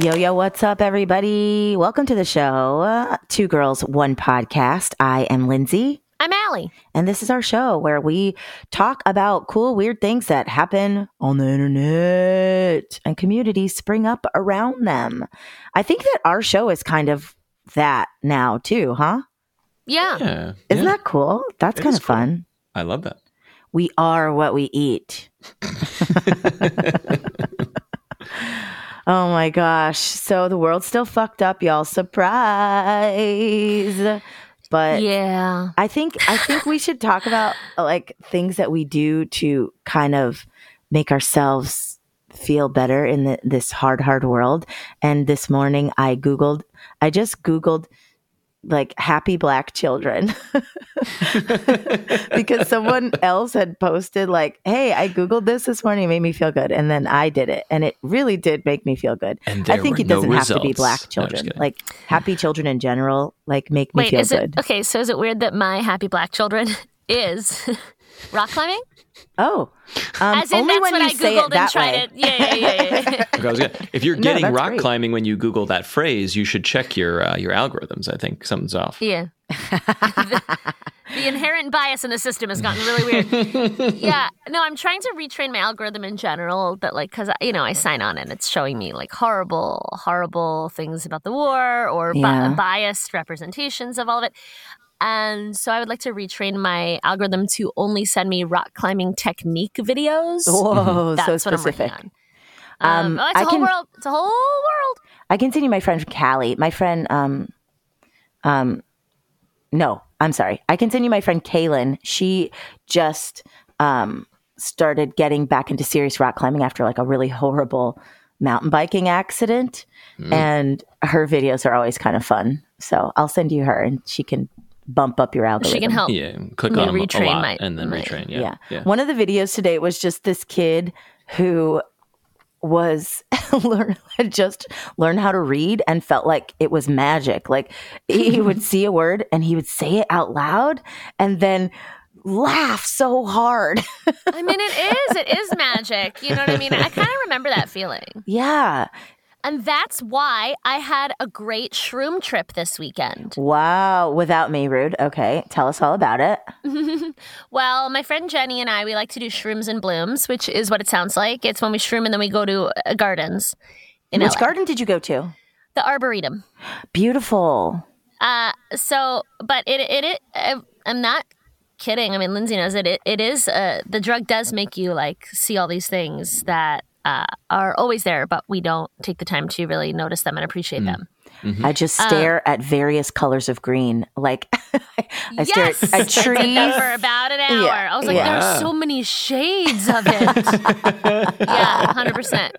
Yo, yo, what's up, everybody? Welcome to the show. Uh, Two Girls, One Podcast. I am Lindsey, I'm Alli. and this is our show where we talk about cool, weird things that happen on the internet and communities spring up around them. I think that our show is kind of that now, too, huh? Yeah. Yeah. Isn't yeah. that cool? That's It kind of cool. fun. I love that. We are what we eat. oh my gosh. So the world's still fucked up, y'all. Surprise. But Yeah. I think I think we should talk about like things that we do to kind of make ourselves feel better in the, this hard hard world. And this morning I googled I just googled like happy black children because someone else had posted like hey i googled this this morning it made me feel good and then i did it and it really did make me feel good And i think were it doesn't have to be black No, I'm just children kidding. like happy children in general like make me Wait, feel is good it okay? So is it weird that my happy black children is rock climbing? oh um, As in, only that's when what you I say googled it that and tried way it. Yeah, yeah, yeah, yeah. Okay, I was gonna- if you're No, getting that's rock great. climbing when you Google that phrase, you should check your uh, your algorithms. I think something's off. yeah. the, the inherent bias in the system has gotten really weird. yeah. No, I'm trying to retrain my algorithm in general. That like, because you know, I sign on and it's showing me like horrible, horrible things about the war or bi- Yeah. biased representations of all of it. And so I would like to retrain my algorithm to only send me rock climbing technique videos. whoa That's so what specific I'm. Um, Um, oh, it's a I whole can- world. It's a whole world. I can send you my friend Callie. My friend, um, um, no, I'm sorry. I can send you my friend Kaylin. She just um started getting back into serious rock climbing after like a really horrible mountain biking accident, and her videos are always kind of fun. So I'll send you her, and she can bump up your algorithm. She can help. Yeah, click Me on them a retrain lot my- and then my- retrain. yeah. Yeah, yeah. One of the videos today was just this kid who was learn had just learned how to read and felt like it was magic. Like he would see a word and he would say it out loud and then laugh so hard. I mean, it is. It is magic. You know what I mean? I kind of remember that feeling. yeah. And that's why I had a great shroom trip this weekend. Wow. Without me, rude. Okay. Tell us all about it. Well, my friend Jenny and I, we like to do shrooms and blooms, which is what it sounds like. It's when we shroom and then we go to uh, gardens in Which LA. garden did you go to? The Arboretum. Beautiful. Uh, so, but it, it, it, uh, I'm not kidding. I mean, Lindsey knows it. It, it is, uh, the drug does make you like see all these things that uh, are always there, but we don't take the time to really notice them and appreciate mm. them. Mm-hmm. I just um, stare at various colors of green. Like I stare yes, at, at I did trees. for about an hour. Yeah, I was like, yeah. are so many shades of it. yeah, hundred percent.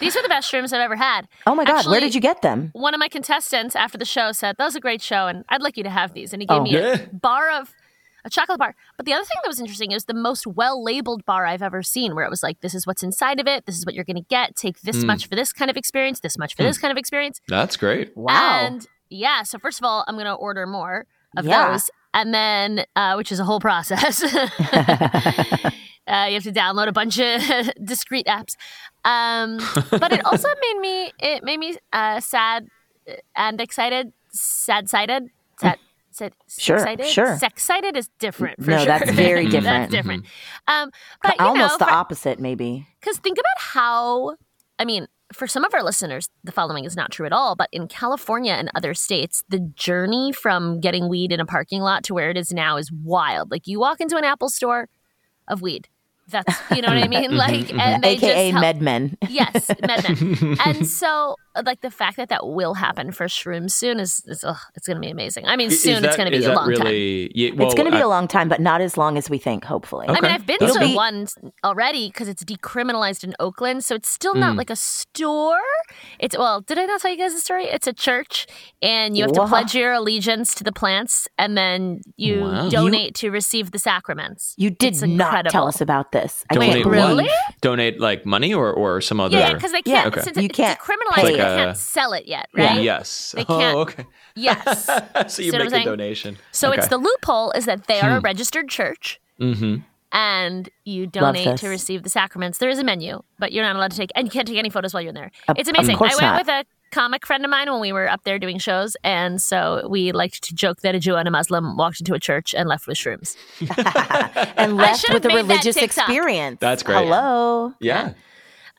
These were the best shrooms I've ever had. Oh my God. where did you get them? One of my contestants after the show said, "That was a great show, and I'd like you to have these." And he gave Oh. me Yeah. a bar of a chocolate bar. But the other thing that was interesting is the most well labeled bar I've ever seen, where it was like, "This is what's inside of it. This is what you're going to get. Take this Hmm. much for this kind of experience. This much for this kind of experience." That's great. Wow. And yeah, so first of all, I'm going to order more of Yeah. those. And then, uh, which is a whole process. uh, you have to download a bunch of discrete apps. Um, but it also made me, it made me uh, sad and excited, sad sided. Sad, sad, Sure, excited? sure. Sex-cited is different for No, sure. that's very different. that's different. different. Um, but you Almost know, the for- opposite, maybe. because think about how, I mean, for some of our listeners, the following is not true at all, but in California and other states, the journey from getting weed in a parking lot to where it is now is wild. Like you walk into an Apple store of weed. That's, you know what I mm-hmm. mean? Mm-hmm. Like, mm-hmm. and they AKA just help- MedMen. Yes, MedMen. and so, like, the fact that that will happen for shrooms soon is, is ugh, it's going to be amazing. I mean, Is soon it's going to be a that long time. really, Yeah, it's going to be I- a long time, but not as long as we think, hopefully. I mean, I've been That's to cool. one already because it's decriminalized in Oakland, so it's still not Mm. like a store. It's well, did I not tell you guys the story? It's a church, and you have to pledge your allegiance to the plants, and then you Wow. donate to receive the sacraments. You did not tell us about this. I Wait, can't donate really? Donate like money or, or some other. Yeah, because they can't. okay. Since You it's can't decriminalized, pay they it. Like can't sell it yet, Yeah. right? Yes. They can't- Oh, okay. Yes. so you See make a saying? donation. So it's the loophole is that they are a Hmm. registered church. Mm-hmm. and you donate to receive the sacraments. There is a menu, but you're not allowed to take, and you can't take any photos while you're in there. Of- it's of amazing. I went not. with a comic friend of mine when we were up there doing shows, and so we liked to joke that a Jew and a Muslim walked into a church and left with shrooms. and left with a made that religious experience. That's great. Hello. Yeah.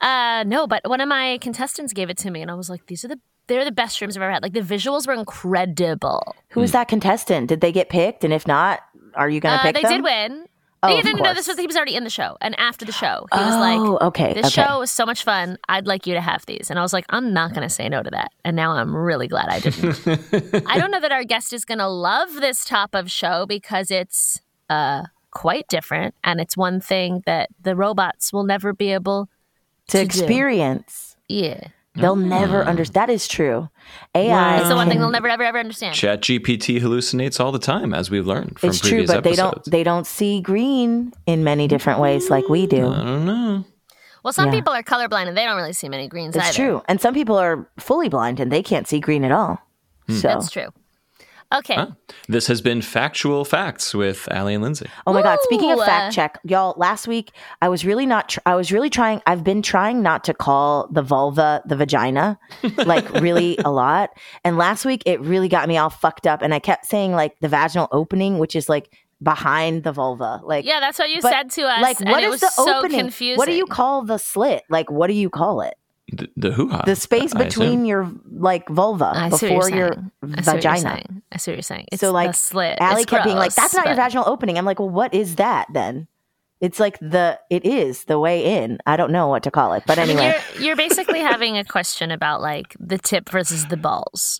Uh, no, but one of my contestants gave it to me, and I was like, "These are the they're the best shrooms I've ever had. Like the visuals were incredible. Who was that contestant? Did they get picked? And if not, are you going to Uh, pick they them? They did win. Oh, he of didn't know this was he was already in the show, and after the show, he was Oh, like, okay, this okay. show was so much fun. I'd like you to have these." And I was like, "I'm not going to say no to that." And now I'm really glad I didn't. I don't know that our guest is going to love this top of show because it's uh quite different, and it's one thing that the robots will never be able to to do. experience. Yeah, They'll mm. never understand. Mm. That is true. AI. it's the one thing they'll never ever ever understand. Chat GPT hallucinates all the time, as we've learned from It's true, previous but they don't. They don't see green in many different ways like we do. I don't know. Well, some Yeah. people are colorblind and they don't really see many greens It's either. true, and some people are fully blind and they can't see green at all. Hmm. So, That's true. Okay. Huh. This has been Factual Facts with Alli and Lindsey. oh my god! Speaking of fact check, y'all. Last week I was really not. Tr- I was really trying. I've been trying not to call the vulva the vagina, like really a lot. And last week it really got me all fucked up, and I kept saying like the vaginal opening, which is like behind the vulva, like Yeah, that's what you But, said to us. like and what it is was the so opening? confusing. What do you call the slit? Like what do you call it? The, the hoo ha. The space between your like vulva I before your saying. I see what vagina. I see what you're saying. It's so like the slit. Alli It's kept being like, "That's not your vaginal opening." I'm like, "Well, what is that then?" It's like the it is the way in. I don't know what to call it, but I mean, anyway, you're, you're basically having a question about like the tip versus the balls.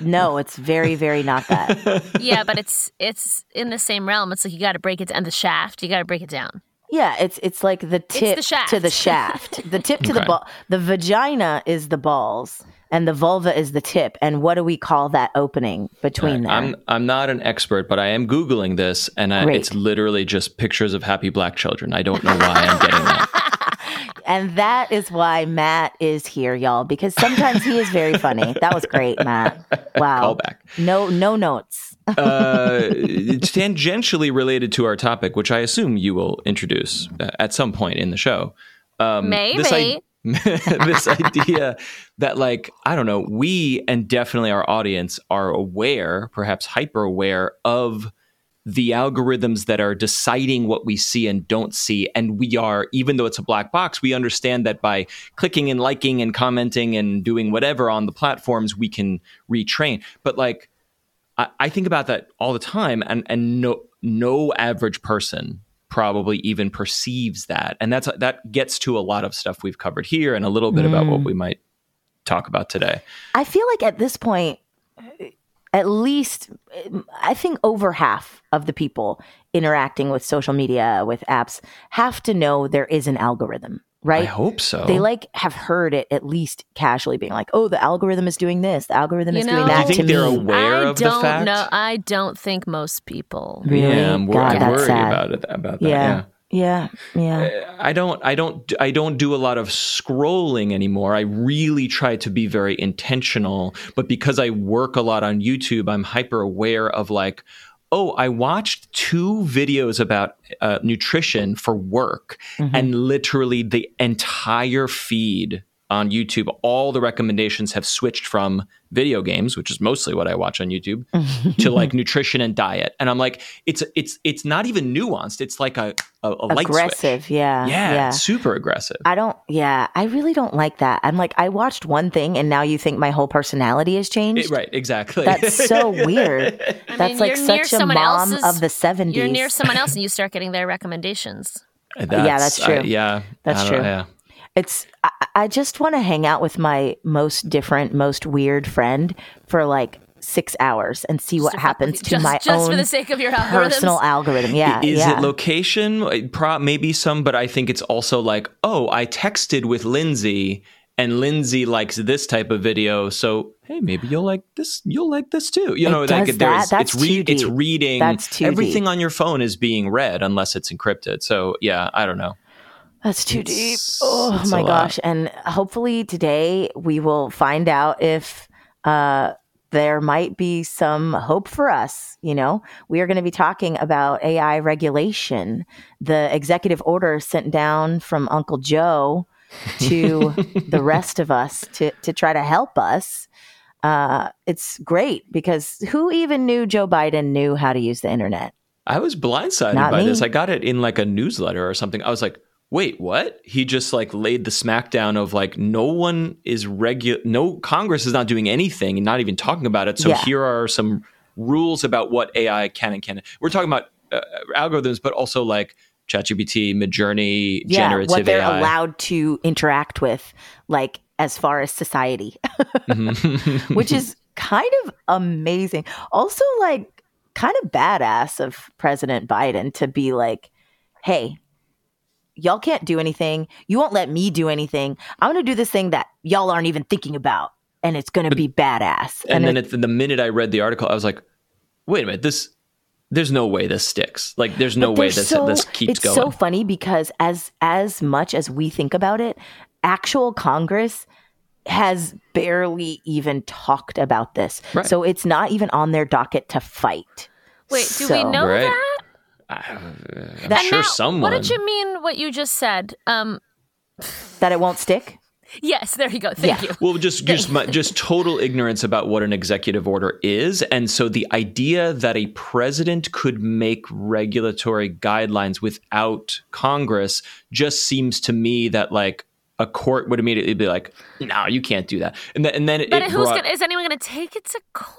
no, it's very very not that. Yeah, but it's it's in the same realm. It's like you got to break it and the shaft. You got to break it down. Yeah, it's it's like the tip shaft. to the shaft. The tip to the ball. The vagina is the balls, and the vulva is the tip. And what do we call that opening between there? I'm I'm not an expert, but I am googling this, and I, it's literally just pictures of happy black children. I don't know why I'm getting that. And that is why Matt is here, y'all, because sometimes he is very funny. That was great, Matt. Wow. Callback. No, no notes. uh, it's tangentially related to our topic, which I assume you will introduce uh, at some point in the show. Um, This, Maybe. this idea that, like, I don't know, we and definitely our audience are aware, perhaps hyper aware of the algorithms that are deciding what we see and don't see. And we are, even though it's a black box, we understand that by clicking and liking and commenting and doing whatever on the platforms, we can retrain. But like, I, I think about that all the time, and and no no average person probably even perceives that, and that's that gets to a lot of stuff we've covered here, and a little bit about what mm. we might talk about today. I feel like at this point, at least, I think over half of the people interacting with social media, with apps, have to know there is an algorithm, right? I hope so. They like have heard it at least casually being like, oh, the algorithm is doing this, the algorithm You is know- doing Do that you to think they're me. aware I of the don't fact? know. I don't think most people. Really? Yeah, I'm, wor- God, I'm worried sad. about it. About that. Yeah. yeah. Yeah, yeah. I don't I don't I don't do a lot of scrolling anymore. I really try to be very intentional, but because I work a lot on YouTube, I'm hyper aware of like Oh, I watched two videos about uh, nutrition for work, and literally the entire feed on YouTube, all the recommendations have switched from video games, which is mostly what I watch on YouTube, to like nutrition and diet. And I'm like, it's it's it's not even nuanced. It's like a a, a light switch. Aggressive, yeah, Yeah, yeah. super aggressive. I don't, yeah, I really don't like that. I'm like, I watched one thing and now you think my whole personality has changed. It- right, exactly. That's so weird. I That's mean, like such a mom else's- of the 70s. You're near someone else and you start getting their recommendations. Yeah, that's I- true. yeah, That's I don't- true. Yeah. It's, I, I just want to hang out with my most different, most weird friend for like six hours and see what Just to fuck with happens to just, my just own for the sake of your algorithms. personal algorithm. Yeah. Is yeah. it location? Maybe some, but I think it's also like, oh, I texted with Lindsey, and Lindsey likes this type of video, so hey, maybe you'll like this. You'll like this too. You It know, does like that? That's it's too it's reading. That's too everything deep. on your phone is being read unless it's encrypted. So yeah, I don't know. That's too deep. Oh my gosh. And hopefully today we will find out if uh, there might be some hope for us. You know, we are going to be talking about AI regulation, the executive order sent down from Uncle Joe to the rest of us to, to try to help us. Uh, it's great because who even knew Joe Biden knew how to use the internet? I was blindsided Not by me. this. I got it in like a newsletter or something. I was like, wait, what? He just like laid the smackdown of like no one is regular, no Congress is not doing anything and not even talking about it. So Yeah. here are some rules about what AI can and can. We're talking about uh, algorithms, but also like ChatGPT, Midjourney, Yeah, generative what they're AI. allowed to interact with, like as far as society, which is kind of amazing. Also, like kind of badass of President Biden to be like, hey, y'all can't do anything. You won't let me do anything. I'm going to do this thing that y'all aren't even thinking about, and it's going to be badass. and then it- at the, the minute I read the article, I was like, wait a minute, this. There's no way this sticks. Like, there's no way this so- this keeps it's going. so funny because as as much as we think about it, actual Congress has barely even talked about this. Right. So it's not even on their docket to fight. Wait, do we know Right. that? I'm That- sure Matt, someone. What did you mean? What you just said? Um, that it won't stick? yes, there you go. Thank Yeah. you. Well, just just my, just total ignorance about what an executive order is, and so the idea that a president could make regulatory guidelines without Congress just seems to me that like a court would immediately be like, "No, you can't do that," and then and then But it who's brought, gonna, is anyone going to take it to court?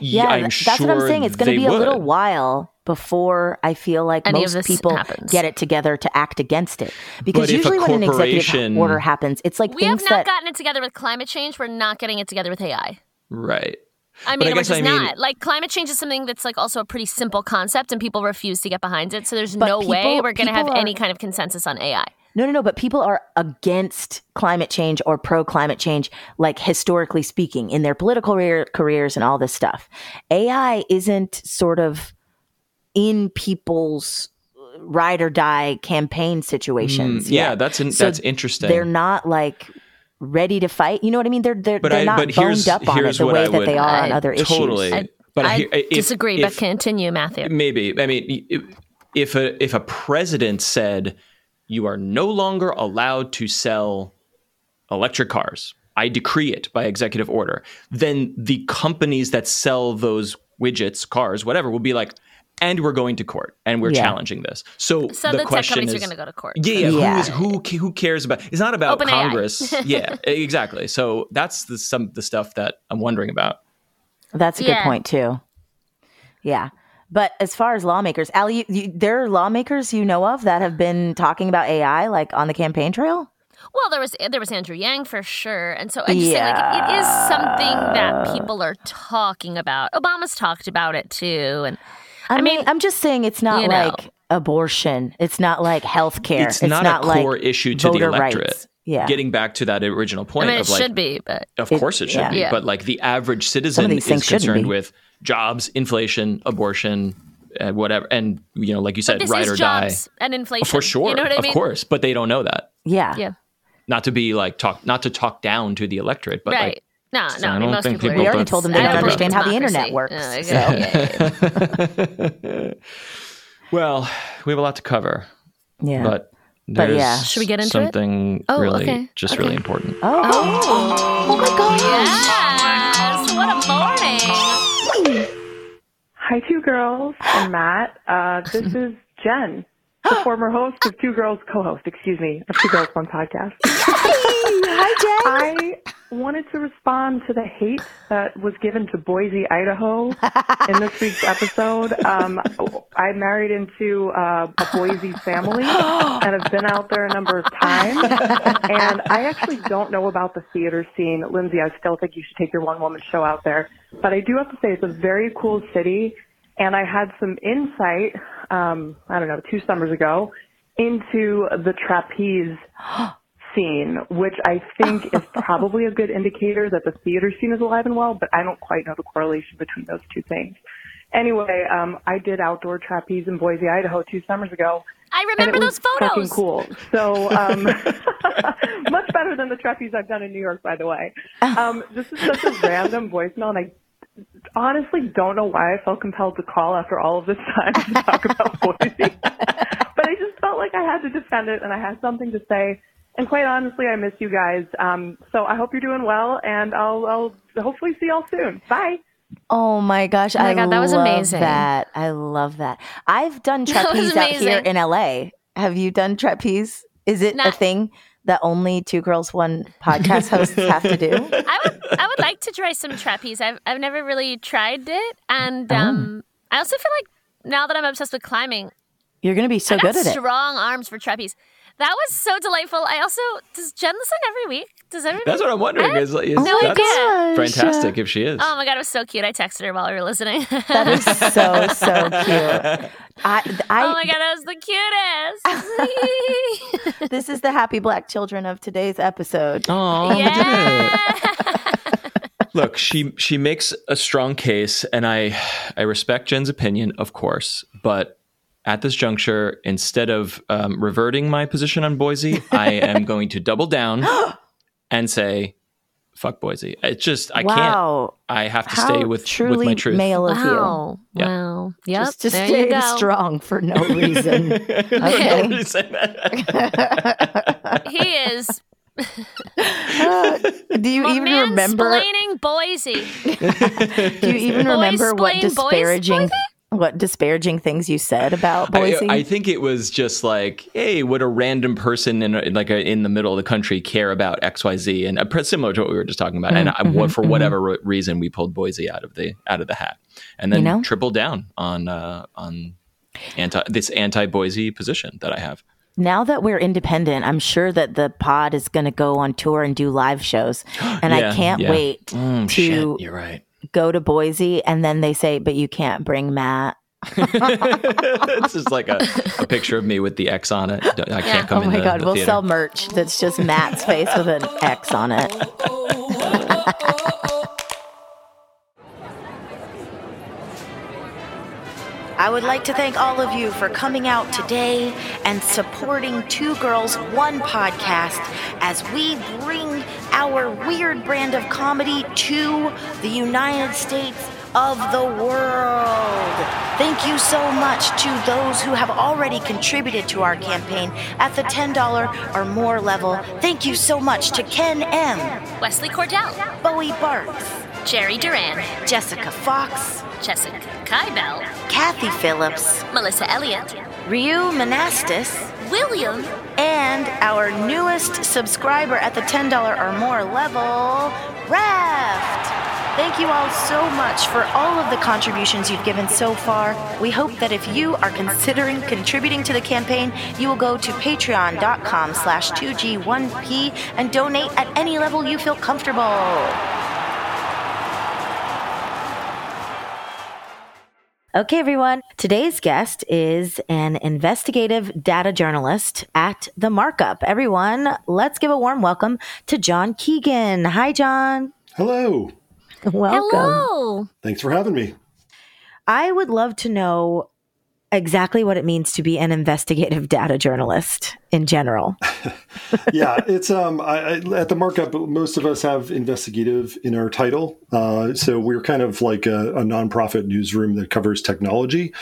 Yeah, I'm th- that's what I'm saying. It's going to be a little while before I feel like Any most people happens. get it together to act against it. Because But usually when an executive order happens, it's like We have things not that gotten it together with climate change. We're not getting it together with AI. right. I But I mean, we're just I mean- not. Like climate change is something that's like also a pretty simple concept, and people refuse to get behind it. So there's But no way we're going to have are- any kind of consensus on AI. No, no, no. But people are against climate change or pro climate change, like historically speaking, in their political career, careers and all this stuff. AI isn't sort of in people's ride or die campaign situations. Mm, yeah, yet. that's in, So that's interesting. They're not like ready to fight. You know what I mean? They're they're, but they're I, not but boned up on it the way I that would they are on I other totally. issues. but I hear- if- disagree, but continue, Matthew. Maybe. I mean, if a if a president said you are no longer allowed to sell electric cars, I decree it by executive order, then the companies that sell those widgets, cars, whatever, will be like, and we're going to court and we're Yeah. challenging this. So, So the, the, tech question companies is, are going to go to court. yeah, yeah, Yeah. Who, is, who who cares about? It's not about OpenAI. Congress. yeah, exactly. So that's the some the stuff that I'm wondering about. That's a good point too. Yeah. But as far as lawmakers, Alli, you, you, there are lawmakers you know of that have been talking about AI like on the campaign trail. Well, there was there was Andrew Yang for sure, and so I just say like it is something that people are talking about. Obama's talked about it too, and I, mean, mean, I'm just saying it's not you know. like abortion. It's not like health care. It's, not, a core like issue to the electorate. rights. Yeah. Getting back to that original I point mean it of like, should be, but of It- course it should yeah. be, Yeah. but like the average citizen is concerned with jobs, inflation, abortion, uh, whatever, and you know, like you said, this ride or jobs die. and inflation For sure, You know what I of mean? course, but they don't know that. yeah. Yeah, Not to be like talk, not to talk down to the electorate, but right. like no, no. I I mean, don't most think people, people We already told them they they don't don't understand how the internet works. Uh, so. well, we have a lot to cover, Yeah. but But yeah. Should we get into it? something Oh, really okay. just Okay. really important. oh. oh my gosh. Yes, what a morning! Hi, two girls and Matt. Uh, this is Jen, the former host of Two Girls co-host, excuse me, of Two Girls One podcast. Hi, Jen. I wanted to respond to the hate that was given to Boise, Idaho in this week's episode. Um, I married into uh, a Boise family and have been out there a number of times. And I actually don't know about the theater scene. Lindsey, I still think you should take your one woman show out there. But I do have to say it's a very cool city. And I had some insight, um, I don't know, two summers ago into the trapeze scene, which I think is probably a good indicator that the theater scene is alive and well, but I don't quite know the correlation between those two things. Anyway, um, I did outdoor trapeze in Boise, Idaho two summers ago. I remember those was fucking photos. cool. So, um, much better than the trapeze I've done in New York, by the way. Um, this is such a random voicemail, and I honestly don't know why I felt compelled to call after all of this time to talk about Boise. but I just felt like I had to defend it and I had something to say. And quite honestly, I miss you guys. Um, so I hope you're doing well and I'll, I'll hopefully see y'all soon. Bye. Oh my gosh! Oh my I God, that was love amazing. That I love that. I've done That trapeze out here in LA. Have you done trapeze? Is it a thing that only two girls one podcast hosts have to do? I would I would like to try some trapeze. I've I've never really tried it, and Oh. um, I also feel like now that I'm obsessed with climbing, You're going to be so I good at it. strong arms for trapeze. That was so delightful. I also does Jen listen every week? Does everybody? That's what I'm wondering. Is, is No that's idea. fantastic if she is. Oh my god, it was so cute. I texted her while we were listening. That is so so cute. I, I oh my god, that was the cutest. this is the happy black children of today's episode. Oh, yeah. Look, she she makes a strong case, and I I respect Jen's opinion, of course, but at this juncture, instead of um, reverting my position on Boise, I am going to double down and say, "Fuck Boise." It's just I can't. I have to How stay with truly with my truth. male of you. Wow. Yeah. Wow. Yep. Just to there stay strong for no reason. Why would you say that? He is Uh, do you even remember? mansplaining Boise. Do you even Boys remember what disparaging Boise? What disparaging things you said about Boise? I think it was just like, hey, would a random person in a, like a, in the middle of the country care about X, Y, Z, and uh, similar to what we were just talking about. and I, what, for whatever re- reason, we pulled Boise out of the out of the hat, and then You know? tripled down on uh, on anti this anti Boise position that I have. now that we're independent, I'm sure that the pod is going to go on tour and do live shows, and I can't yeah. wait Mm, to shit, you're right. Go to Boise. And then they say, "But you can't bring Matt." it's just like a, a picture of me with the X on it. I can't come oh in my the, god, the we'll theater. sell merch that's just Matt's face with an X on it. I would like to thank all of you for coming out today and supporting Two Girls One podcast as we bring our weird brand of comedy to the United States of the world. Thank you so much to those who have already contributed to our campaign at the $10 or more level. Thank you so much to Ken M., Wesley Cordell, Bowie Barks, Jerry Duran, Jessica Fox, Jessica Kybell, Kathy Phillips, Melissa Elliott, Ryu Monastis, William, and our newest subscriber at the $10 or more level, Raft. Thank you all so much for all of the contributions you've given so far. We hope that if you are considering contributing to the campaign, you will go to patreon.com slash 2G1P and donate at any level you feel comfortable. Okay, everyone. Today's guest is an investigative data journalist at The Markup. Everyone, let's give a warm welcome to Jon Keegan. Hi, Jon. Hello. Welcome. hello. Thanks for having me. I would love to know exactly what it means to be an investigative data journalist in general. Yeah, it's um I, I, at the markup. Most of us have investigative in our title, uh, so we're kind of like a, a nonprofit newsroom that covers technology,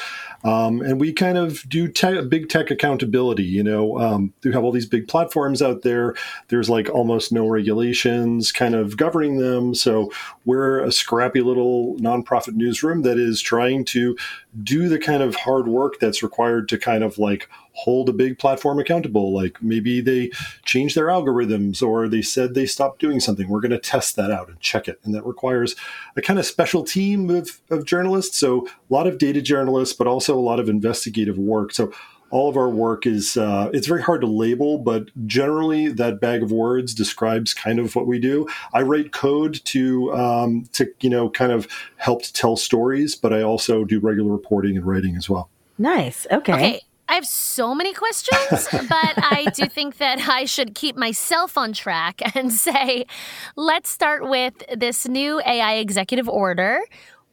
um, and we kind of do te- big tech accountability. You know, um, we have all these big platforms out there. There's like almost no regulations kind of governing them. So we're a scrappy little nonprofit newsroom that is trying to do the kind of hard work that's required to kind of like hold a big platform accountable. Like maybe they changed their algorithms or they said they stopped doing something. We're going to test that out and check it. And that requires a kind of special team of, of journalists. So a lot of data journalists, but also a lot of investigative work. So all of our work is uh, it's very hard to label but generally that bag of words describes kind of what we do i write code to um, to you know kind of help to tell stories but i also do regular reporting and writing as well Nice. Okay. Okay. I have so many questions, but I do think that I should keep myself on track and say, let's start with this new AI executive order.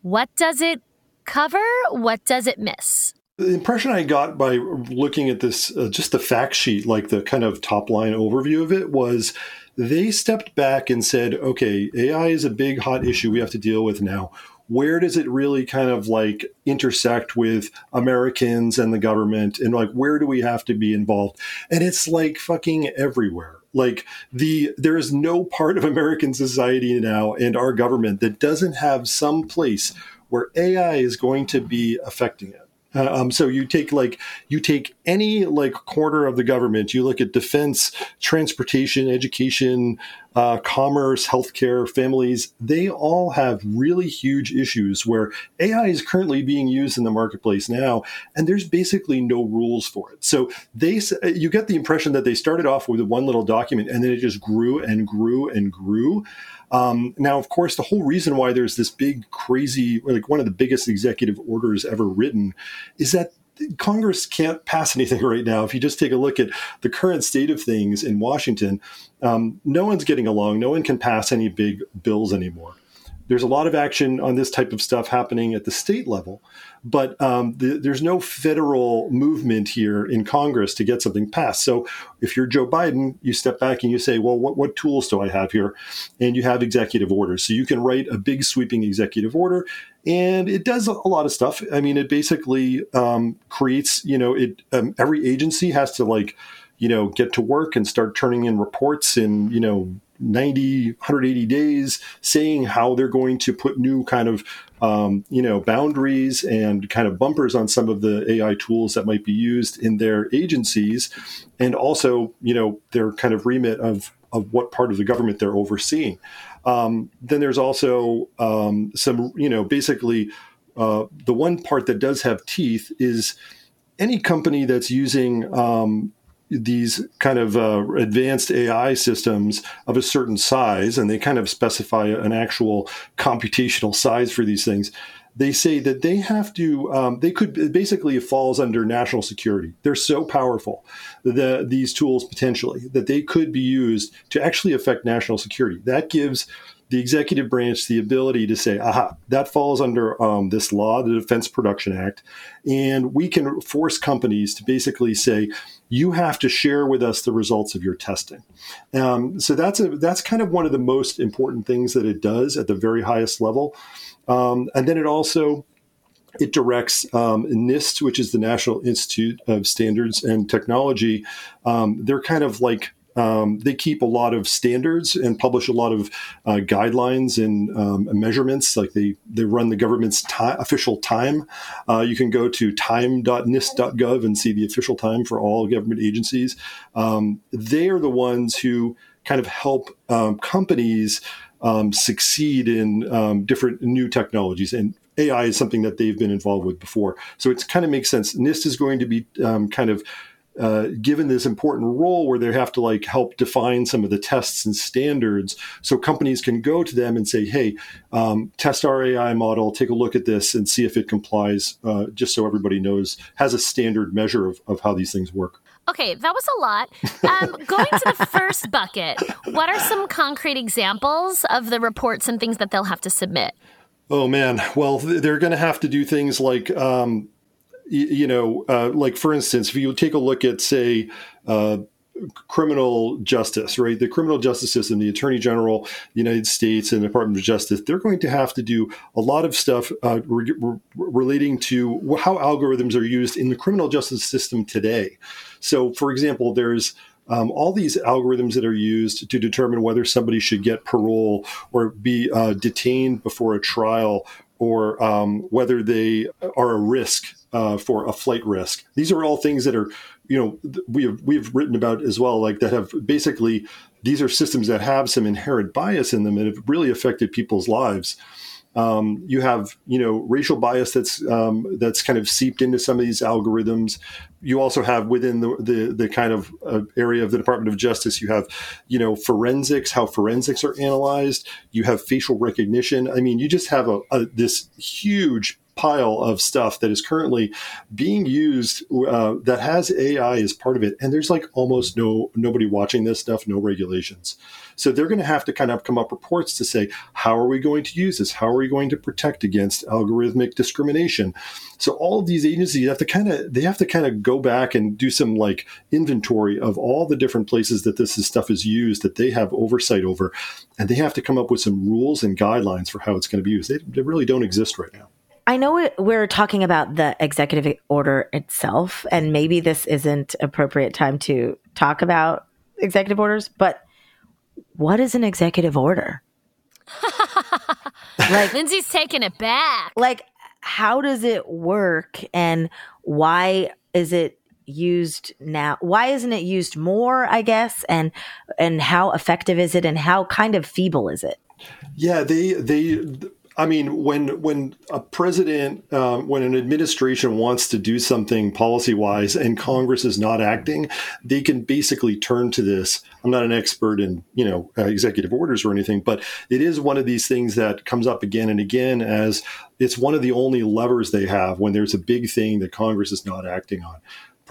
What does it cover? What does it miss? The impression I got by looking at this, uh, just the fact sheet, like the kind of top line overview of it, was they stepped back and said, okay, AI is a big hot issue we have to deal with now. Where does it really kind of like intersect with Americans and the government and like where do we have to be involved? And it's like fucking everywhere. Like the there is no part of American society now and our government that doesn't have some place where AI is going to be affecting it. Uh, um, so you take like you take any like corner of the government. You look at defense, transportation, education, uh, commerce, healthcare, families. They all have really huge issues where AI is currently being used in the marketplace now, and there's basically no rules for it. So they you get the impression that they started off with one little document and then it just grew and grew and grew. Um, now, of course, the whole reason why there's this big, crazy, like one of the biggest executive orders ever written is that Congress can't pass anything right now. If you just take a look at the current state of things in Washington, um, no one's getting along. No one can pass any big bills anymore. There's a lot of action on this type of stuff happening at the state level, but um, the, there's no federal movement here in Congress to get something passed. So if you're Joe Biden, you step back and you say, well, what, what tools do I have here? And you have executive orders. So you can write a big sweeping executive order and it does a lot of stuff. I mean, it basically um, creates, you know, it um, every agency has to like, you know, get to work and start turning in reports in, you know, 90 180 days saying how they're going to put new kind of um, you know boundaries and kind of bumpers on some of the ai tools that might be used in their agencies. And also you know their kind of remit of of what part of the government they're overseeing. Um, then there's also um, some you know basically uh, the one part that does have teeth is any company that's using um, these kind of uh, advanced AI systems of a certain size, and they kind of specify an actual computational size for these things. They say that they have to, um, they could basically it falls under national security. They're so powerful, the, these tools potentially, that they could be used to actually affect national security. That gives the executive branch the ability to say, aha, that falls under um, this law, the Defense Production Act. And we can force companies to basically say, you have to share with us the results of your testing. Um, so that's a, that's kind of one of the most important things that it does at the very highest level. Um, and then it also it directs um, NIST, which is the National Institute of Standards and Technology. Um, they're kind of like um, they keep a lot of standards and publish a lot of uh, guidelines and um, measurements. Like they they run the government's official time. Uh, you can go to time.nist.gov and see the official time for all government agencies. Um, they are the ones who kind of help um, companies um, succeed in um, different new technologies and AI is something that they've been involved with before. So it kind of makes sense. NIST is going to be kind of uh, given this important role where they have to like help define some of the tests and standards so companies can go to them and say hey um, test our ai model take a look at this and see if it complies uh, just so everybody knows has a standard measure of, of how these things work Okay, that was a lot. Um, going to the first bucket, what are some concrete examples of the reports and things that they'll have to submit? Oh man, well, they're going to have to do things like um, you know, uh, like for instance, if you take a look at, say, uh, criminal justice, right? The criminal justice system, the Attorney General, the United States, and the Department of Justice, they're going to have to do a lot of stuff uh, re- re- relating to how algorithms are used in the criminal justice system today. So, for example, there's um, all these algorithms that are used to determine whether somebody should get parole or be uh, detained before a trial or um, whether they are a risk uh, for a flight risk. These are all things that are, you know, we have we have written about as well, like that have basically these are systems that have some inherent bias in them and have really affected people's lives. Um, you have, you know, racial bias that's um, that's kind of seeped into some of these algorithms. You also have within the the, the kind of uh, area of the Department of Justice, you have, you know, forensics, how forensics are analyzed. You have facial recognition. I mean, you just have a, a this huge pile of stuff that is currently being used uh, that has AI as part of it, and there's like almost no nobody watching this stuff, no regulations. So they're going to have to kind of come up reports to say, how are we going to use this? How are we going to protect against algorithmic discrimination? So all of these agencies have to kind of they have to kind of go back and do some like inventory of all the different places that this stuff is used that they have oversight over, and they have to come up with some rules and guidelines for how it's going to be used. They, they really don't exist right now. I know we're talking about the executive order itself, and maybe this isn't appropriate time to talk about executive orders, but what is an executive order? like Lindsey's taking it back. Like, how does it work, and why is it used now? Why isn't it used more? I guess, and and how effective is it, and how kind of feeble is it? Yeah, they they I mean, when when a president, um, when an administration wants to do something policy wise and Congress is not acting, they can basically turn to this. I'm not an expert in you know uh, executive orders or anything, but it is one of these things that comes up again and again as it's one of the only levers they have when there's a big thing that Congress is not acting on.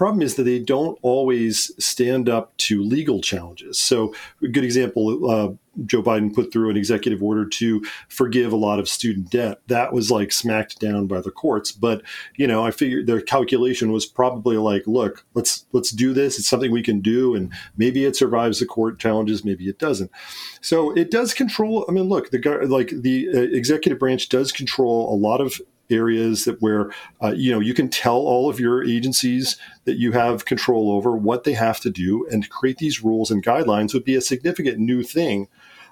Problem is that they don't always stand up to legal challenges. So, a good example uh, Joe Biden put through an executive order to forgive a lot of student debt. That was like smacked down by the courts. But, you know, I figured their calculation was probably like, look, let's let's do this. It's something we can do. And maybe it survives the court challenges, maybe it doesn't. So it does control. I mean, look, the like the uh, executive branch does control a lot of areas that where uh, you know you can tell all of your agencies that you have control over what they have to do and create these rules and guidelines would be a significant new thing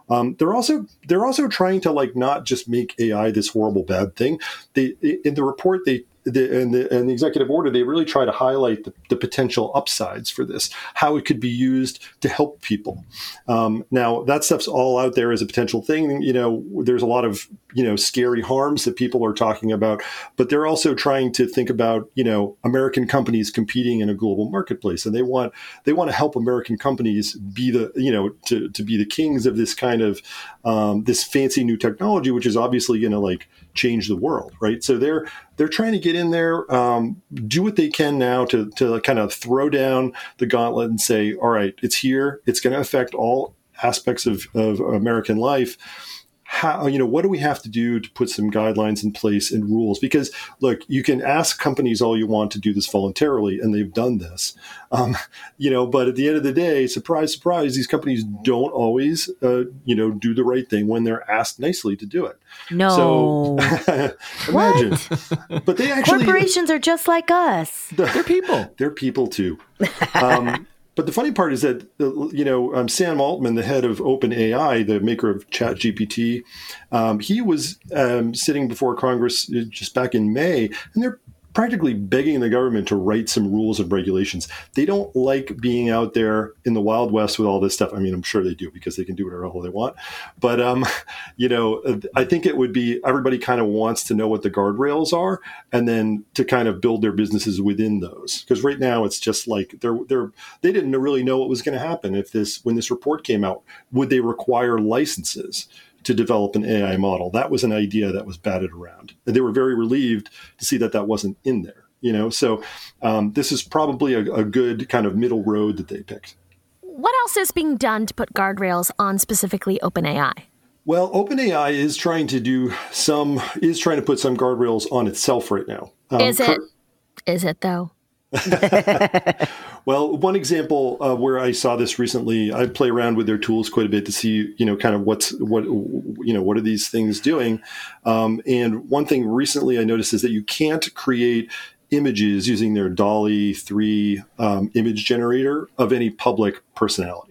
um, they're also they're also trying to like not just make AI this horrible bad thing. They in the report they the, and, the, and the executive order, they really try to highlight the, the, potential upsides for this, how it could be used to help people. Um, now, that stuff's all out there as a potential thing. You know, there's a lot of you know scary harms that people are talking about, but they're also trying to think about you know American companies competing in a global marketplace, and they want they want to help American companies be the you know to to be the kings of this kind of um, this fancy new technology, which is obviously going to like change the world, right? So they're they're trying to get in there, um, do what they can now to to kind of throw down the gauntlet and say, all right, it's here, it's going to affect all aspects of, of American life how you know what do we have to do to put some guidelines in place and rules? Because look you can ask companies all you want to do this voluntarily and they've done this. Um, you know but at the end of the day surprise surprise these companies don't always uh, you know do the right thing when they're asked nicely to do it. No. So imagine. But they actually corporations are just like us. They're people. They're people too. Um, but the funny part is that you know um, Sam Altman, the head of OpenAI, the maker of ChatGPT, um, he was um, sitting before Congress uh, just back in May, and they're practically begging the government to write some rules and regulations. They don't like being out there in the Wild West with all this stuff. I mean, I'm sure they do because they can do whatever hell they want. But, um, you know, I think it would be everybody kind of wants to know what the guardrails are and then to kind of build their businesses within those. Because right now it's just like they're, they're, they didn't really know what was going to happen if this, when this report came out, would they require licenses? To develop an AI model. That was an idea that was batted around. And they were very relieved to see that that wasn't in there. You know, so um, this is probably a, a good kind of middle road that they picked. What else is being done to put guardrails on specifically OpenAI? Well, OpenAI is trying to do some is trying to put some guardrails on itself right now. Um, is it? Is it though? well, one example uh, where I saw this recently, I play around with their tools quite a bit to see, you know, kind of what's what, you know, what are these things doing? Um, and one thing recently I noticed is that you can't create images using their DALL-E 3 um, image generator of any public personality.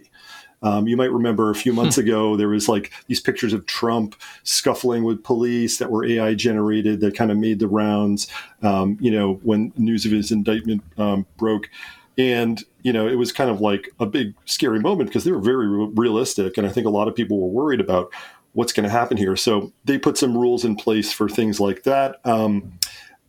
Um, you might remember a few months ago there was like these pictures of Trump scuffling with police that were AI generated that kind of made the rounds. Um, you know, when news of his indictment um, broke, and you know it was kind of like a big scary moment because they were very re- realistic, and I think a lot of people were worried about what's going to happen here. So they put some rules in place for things like that. Um,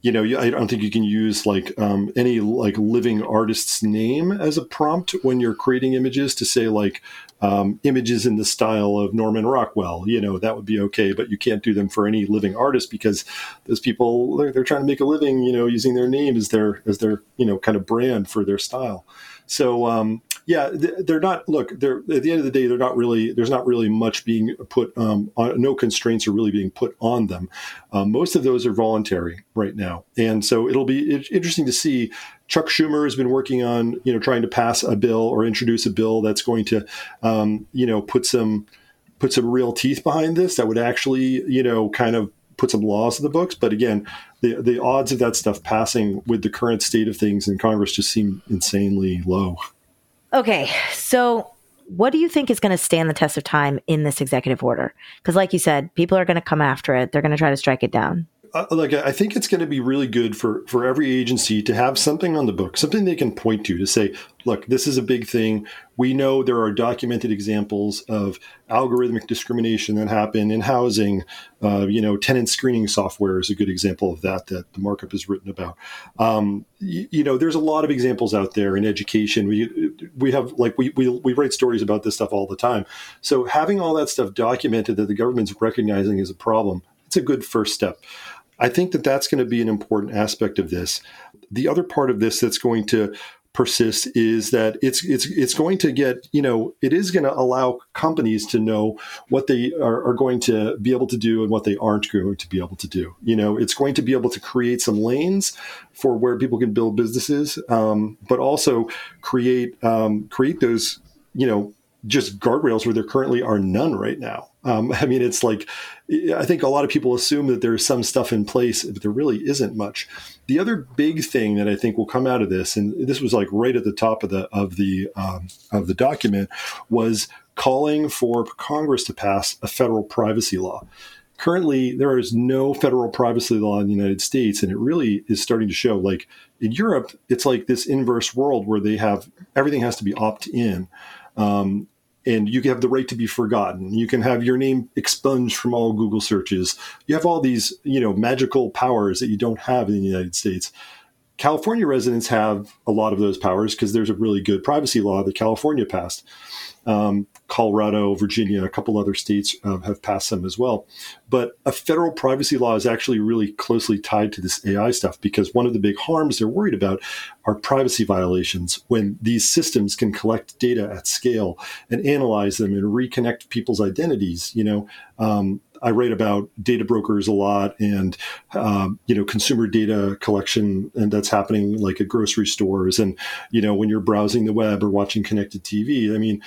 you know, I don't think you can use like um, any like living artist's name as a prompt when you're creating images to say like um, images in the style of Norman Rockwell. You know, that would be okay, but you can't do them for any living artist because those people they're, they're trying to make a living, you know, using their name as their as their you know kind of brand for their style. So um, yeah, they're not. Look, they're at the end of the day, they're not really. There's not really much being put. Um, on, no constraints are really being put on them. Um, most of those are voluntary right now, and so it'll be interesting to see. Chuck Schumer has been working on, you know, trying to pass a bill or introduce a bill that's going to, um, you know, put some put some real teeth behind this. That would actually, you know, kind of put some laws in the books. But again, the the odds of that stuff passing with the current state of things in Congress just seem insanely low. Okay, so what do you think is going to stand the test of time in this executive order? Because, like you said, people are going to come after it. They're going to try to strike it down uh, like I think it's going to be really good for for every agency to have something on the book, something they can point to to say, look, this is a big thing. We know there are documented examples of algorithmic discrimination that happen in housing. Uh, you know, tenant screening software is a good example of that that the markup is written about. Um, you, you, know, there's a lot of examples out there in education. We we have like we, we we write stories about this stuff all the time. So having all that stuff documented that the government's recognizing as a problem, it's a good first step. I think that that's going to be an important aspect of this. The other part of this that's going to persist is that it's it's it's going to get you know it is going to allow companies to know what they are, are, going to be able to do and what they aren't going to be able to do you know it's going to be able to create some lanes for where people can build businesses um, but also create um, create those you know just guardrails where there currently are none right now. Um, I mean, it's like I think a lot of people assume that there's some stuff in place, but there really isn't much. The other big thing that I think will come out of this, and this was like right at the top of the of the um, of the document, was calling for Congress to pass a federal privacy law. Currently, there is no federal privacy law in the United States, and it really is starting to show. Like in Europe, it's like this inverse world where they have everything has to be opt in. Um, and you have the right to be forgotten. You can have your name expunged from all Google searches. You have all these, you know, magical powers that you don't have in the United States. California residents have a lot of those powers because there's a really good privacy law that California passed. Um, Colorado, Virginia, a couple other states uh, have passed them as well. But a federal privacy law is actually really closely tied to this AI stuff because one of the big harms they're worried about are privacy violations when these systems can collect data at scale and analyze them and reconnect people's identities. You know, um, I write about data brokers a lot and um, you know consumer data collection, and that's happening like at grocery stores and you know when you're browsing the web or watching connected TV. I mean,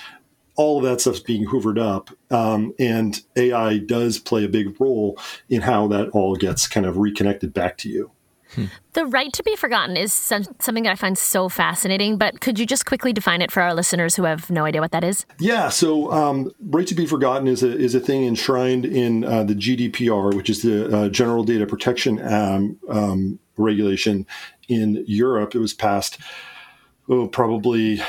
all of that stuff's being hoovered up, um, and AI does play a big role in how that all gets kind of reconnected back to you. The right to be forgotten is something that I find so fascinating, but could you just quickly define it for our listeners who have no idea what that is? Yeah, so um, right to be forgotten is a, is a thing enshrined in uh, the GDPR, which is the uh, General Data Protection um, um, Regulation in Europe. It was passed oh, probably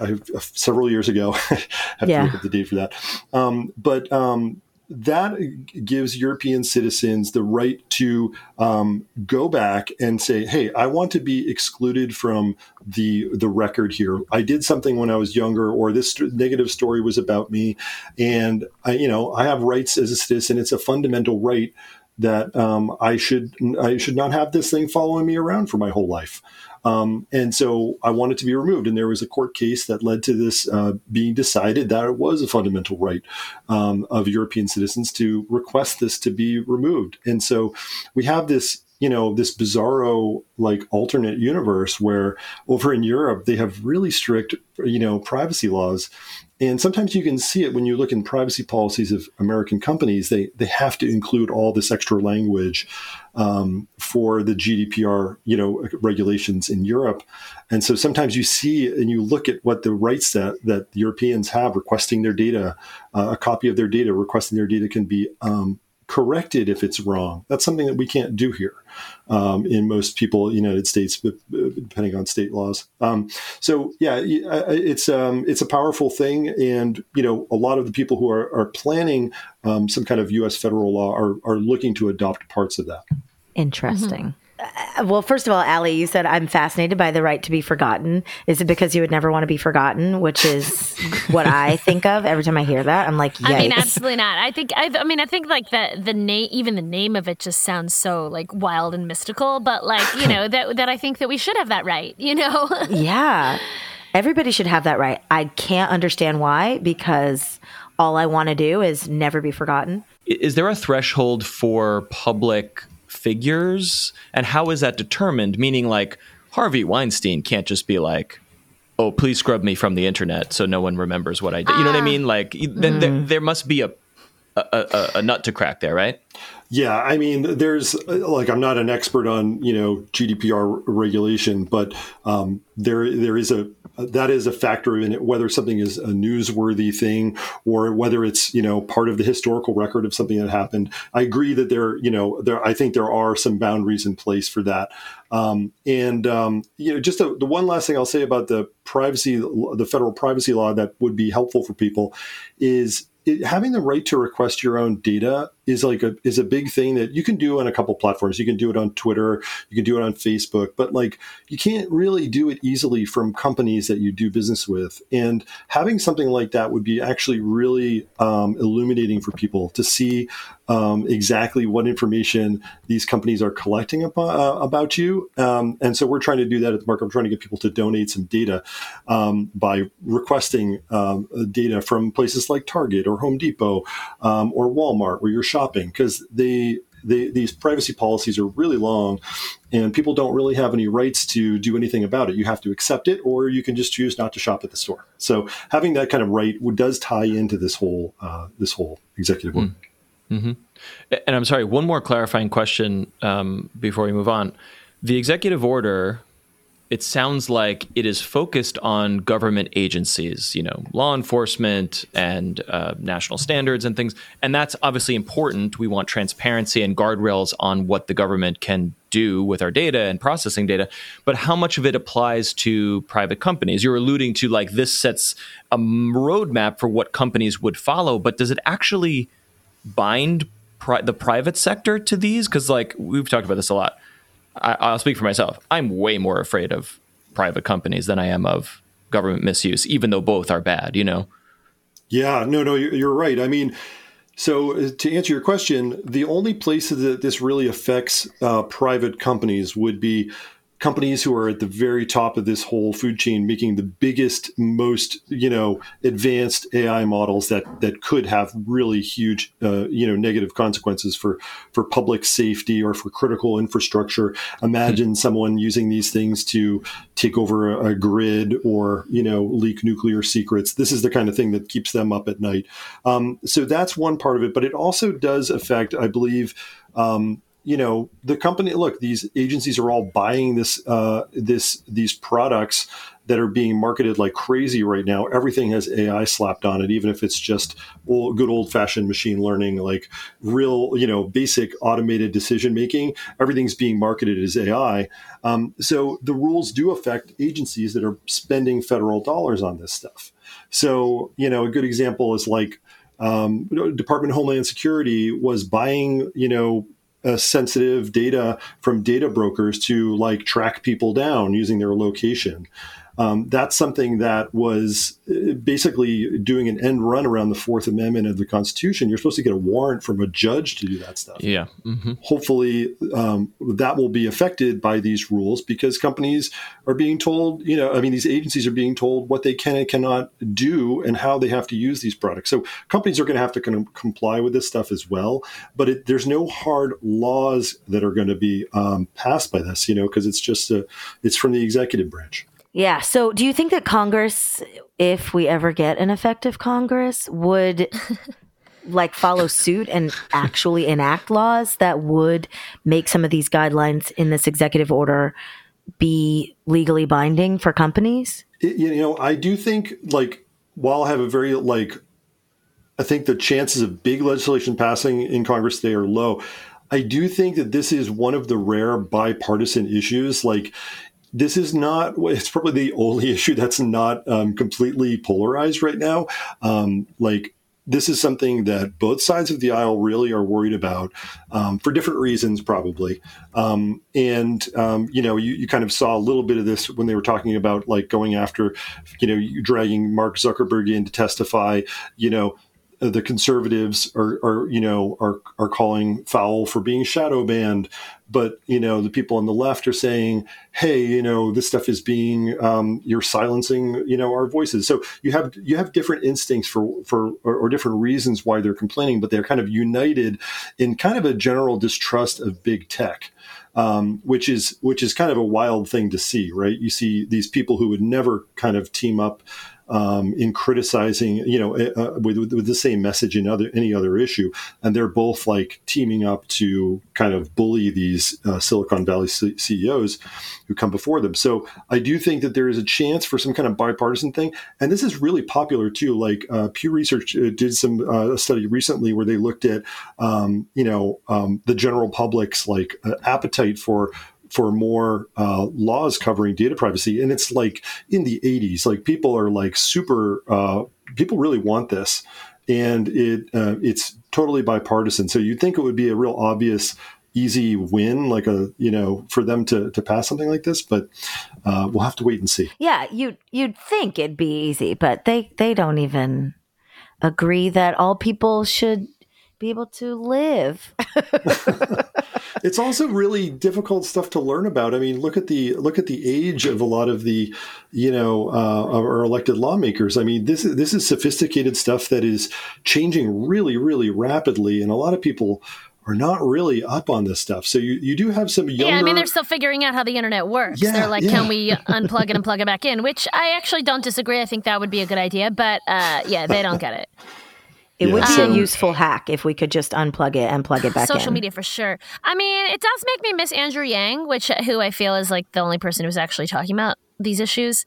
uh, several years ago. I have yeah. to look at the date for that. Um, but um, that gives European citizens the right to um, go back and say, "Hey, I want to be excluded from the the record here. I did something when I was younger, or this st- negative story was about me, and I, you know, I have rights as a citizen. It's a fundamental right." That um, I should I should not have this thing following me around for my whole life. Um, and so I wanted to be removed. And there was a court case that led to this uh, being decided that it was a fundamental right um, of European citizens to request this to be removed. And so we have this you know this bizarro like alternate universe where over in Europe they have really strict you know privacy laws and sometimes you can see it when you look in privacy policies of American companies. They they have to include all this extra language um, for the GDPR, you know, regulations in Europe. And so sometimes you see and you look at what the rights that that Europeans have requesting their data, uh, a copy of their data, requesting their data can be um, corrected if it's wrong. That's something that we can't do here um, in most people United States, depending on state laws. Um, so yeah, it's um, it's a powerful thing, and you know a lot of the people who are, are planning um, some kind of U.S. federal law are are looking to adopt parts of that. Interesting. Mm-hmm. uh, well, first of all, Alli, you said I'm fascinated by the right to be forgotten. Is it because you would never want to be forgotten, which is what I think of every time I hear that? I'm like, Yikes. I mean, absolutely not. I think I, I mean, I think like the the name, even the name of it, just sounds so like wild and mystical. But like, you know, that that I think that we should have that right. You know? yeah, everybody should have that right. I can't understand why because all I want to do is never be forgotten. Is there a threshold for public figures? And how is that determined? Meaning like harvey weinstein can't just be like oh please scrub me from the internet so no one remembers what i did. You know what i mean? Like mm. there, there must be a a, a, a nut to crack there right? Yeah, I mean, there's like I'm not an expert on you know GDPR regulation, but um, there there is a that is a factor in it whether something is a newsworthy thing or whether it's you know part of the historical record of something that happened. I agree that there you know there I think there are some boundaries in place for that. Um, and um, you know, just a, the one last thing I'll say about the privacy, the federal privacy law that would be helpful for people is it, having the right to request your own data is like a is a big thing that you can do on a couple platforms. You can do it on Twitter, you can do it on Facebook, but like you can't really do it easily from companies that you do business with. And having something like that would be actually really um, illuminating for people to see um, exactly what information these companies are collecting about, uh, about you. Um, and so we're trying to do that at the Markup. I'm trying to get people to donate some data um, by requesting um, data from places like Target or Home Depot um, or Walmart where you're shopping because they, they, these privacy policies are really long and people don't really have any rights to do anything about it. You have to accept it or you can just choose not to shop at the store. So having that kind of right does tie into this whole, uh, this whole executive order. Mm. Mm-hmm. And I'm sorry, one more clarifying question um, before we move on. The executive order, it sounds like it is focused on government agencies, you know, law enforcement and uh, national standards and things. And that's obviously important. We want transparency and guardrails on what the government can do with our data and processing data. But how much of it applies to private companies? You're alluding to like this sets a roadmap for what companies would follow, but does it actually bind pri- the private sector to these? Because like we've talked about this a lot. I, I'll speak for myself. I'm way more afraid of private companies than I am of government misuse, even though both are bad. You know. Yeah. No. No. You're right. I mean. So, uh, to answer your question, the only places that this really affects uh, private companies would be companies who are at the very top of this whole food chain making the biggest most you know advanced ai models that that could have really huge uh, you know negative consequences for for public safety or for critical infrastructure. Imagine mm-hmm. someone using these things to take over a, a, grid or you know leak nuclear secrets. This is the kind of thing that keeps them up at night. Um, so that's one part of it but it also does affect i believe um, you know the company look these agencies are all buying this uh, this these products that are being marketed like crazy right now. Everything has ai slapped on it even if it's just old, good old fashioned machine learning like real you know basic automated decision making everything's being marketed as ai um, so the rules do affect agencies that are spending federal dollars on this stuff. So you know a good example is like um, Department of Homeland Security was buying, you know, uh, sensitive data from data brokers to like track people down using their location. Um, that's something that was uh, basically doing an end run around the Fourth Amendment of the Constitution. You're supposed to get a warrant from a judge to do that stuff. Yeah. Mm-hmm. Hopefully, um, that will be affected by these rules because companies are being told, you know, I mean, these agencies are being told what they can and cannot do and how they have to use these products. So companies are going to have to kind of comply with this stuff as well. But it, there's no hard laws that are going to be um, passed by this, you know, because it's just a, it's from the executive branch. Yeah. So, do you think that Congress, if we ever get an effective Congress, would like follow suit and actually enact laws that would make some of these guidelines in this executive order be legally binding for companies? You know, I do think like while I have a very like I think the chances of big legislation passing in Congress today are low. I do think that this is one of the rare bipartisan issues. Like, this is not it's probably the only issue that's not um, completely polarized right now um, like this is something that both sides of the aisle really are worried about um, for different reasons, probably. Um, and um, you know, you, you kind of saw a little bit of this when they were talking about like going after, you know, dragging Mark Zuckerberg in to testify. You know, the conservatives are, are you know are are calling foul for being shadow banned, but you know the people on the left are saying, hey, you know this stuff is being um, you're silencing you know our voices. So you have you have different instincts for for or, or different reasons why they're complaining, but they're kind of united in kind of a general distrust of big tech. Um, which is which is kind of a wild thing to see, right? You see these people who would never kind of team up um, in criticizing, you know, uh, uh, with, with, the same message in other any other issue, and they're both like teaming up to kind of bully these uh, Silicon Valley C- CEOs who come before them. So I do think that there is a chance for some kind of bipartisan thing, and this is really popular too. Like uh, Pew Research uh, did some uh, study recently where they looked at, um, you know, um, the general public's like appetite for for more uh, laws covering data privacy, and it's like in the 80s. Like people are like super. Uh, people really want this, and it uh, it's totally bipartisan. So you'd think it would be a real obvious easy win like a you know for them to to pass something like this but uh, we'll have to wait and see yeah you you'd think it'd be easy but they they don't even agree that all people should be able to live it's also really difficult stuff to learn about. I mean, look at the look at the age of a lot of the, you know, uh, our elected lawmakers. I mean, this is this is sophisticated stuff that is changing really, really rapidly, and a lot of people are not really up on this stuff. So you, you do have some younger. Yeah, I mean, they're still figuring out how the internet works. Yeah, they're like, yeah. can we unplug it and plug it back in? Which I actually don't disagree. I think that would be a good idea. But uh, yeah, they don't get it. It yeah, would be so, a useful hack if we could just unplug it and plug it back social in. media for sure. I mean, it does make me miss Andrew Yang, which who I feel is like the only person who's actually talking about these issues.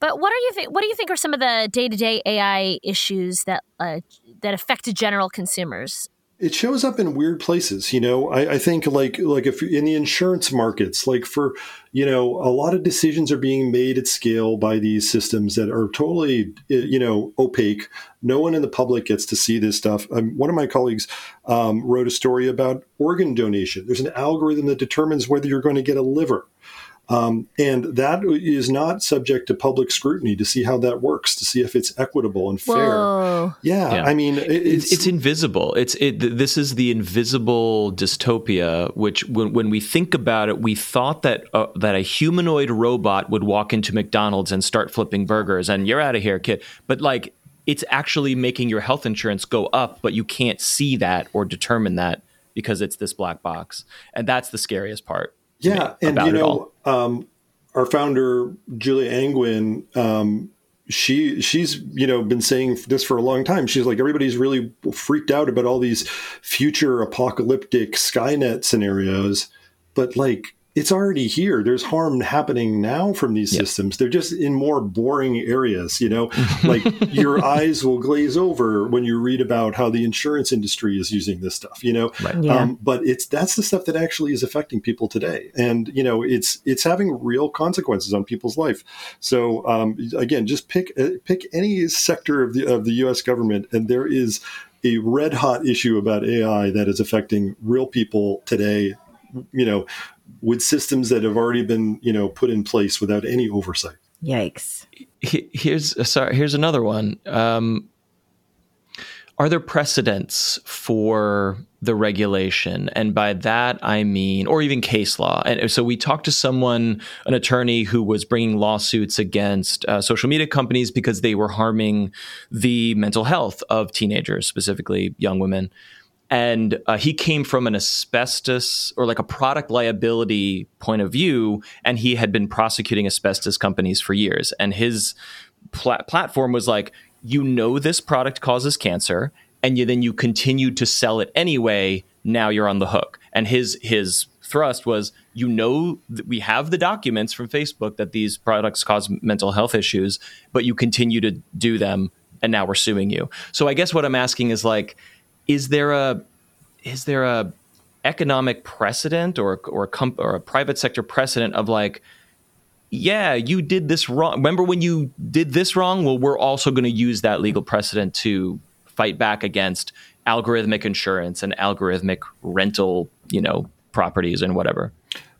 But what are you think? What do you think are some of the day to day AI issues that uh, that affect general consumers? It shows up in weird places you know? I, I, think like like if in the insurance markets like for you know a lot of decisions are being made at scale by these systems that are totally you know opaque. No one in the public gets to see this stuff. Um, one of my colleagues um, wrote a story about organ donation. There's an algorithm that determines whether you're going to get a liver um, and that is not subject to public scrutiny to see how that works, to see if it's equitable and fair. Yeah, yeah, I mean, it, it's, it's, invisible. It's it. This is the invisible dystopia. Which, when, when we think about it, we thought that uh, that a humanoid robot would walk into McDonald's and start flipping burgers, and you're out of here, kid. But like, it's actually making your health insurance go up, but you can't see that or determine that because it's this black box, and that's the scariest part yeah, and you know, um, our founder Julia Angwin, um, she she's you know been saying this for a long time. She's like everybody's really freaked out about all these future apocalyptic Skynet scenarios, but like it's already here. There's harm happening now from these yep. systems. They're just in more boring areas, you know, like your eyes will glaze over when you read about how the insurance industry is using this stuff, you know. Right. Yeah. Um, but it's that's the stuff that actually is affecting people today, and you know, it's it's having real consequences on people's life. So um, again, just pick uh, pick any sector of the of the U.S. government, and there is a red hot issue about AI that is affecting real people today you know with systems that have already been you know put in place without any oversight. Yikes! Here's sorry. Here's another one. Um, are there precedents for the regulation? And by that, I mean, or even case law. And so we talked to someone, an attorney who was bringing lawsuits against uh, social media companies because they were harming the mental health of teenagers, specifically young women and uh, he came from an asbestos or like a product liability point of view and he had been prosecuting asbestos companies for years. And his pl- platform was like you know this product causes cancer and you, then you continue to sell it anyway now you're on the hook. And his his thrust was you know we have the documents from facebook that these products cause mental health issues but you continue to do them and now we're suing you. So i guess what i'm asking is like is there a is there a economic precedent or or a, comp- or a private sector precedent of like yeah you did this wrong remember when you did this wrong well we're also going to use that legal precedent to fight back against algorithmic insurance and algorithmic rental, you know, properties and whatever.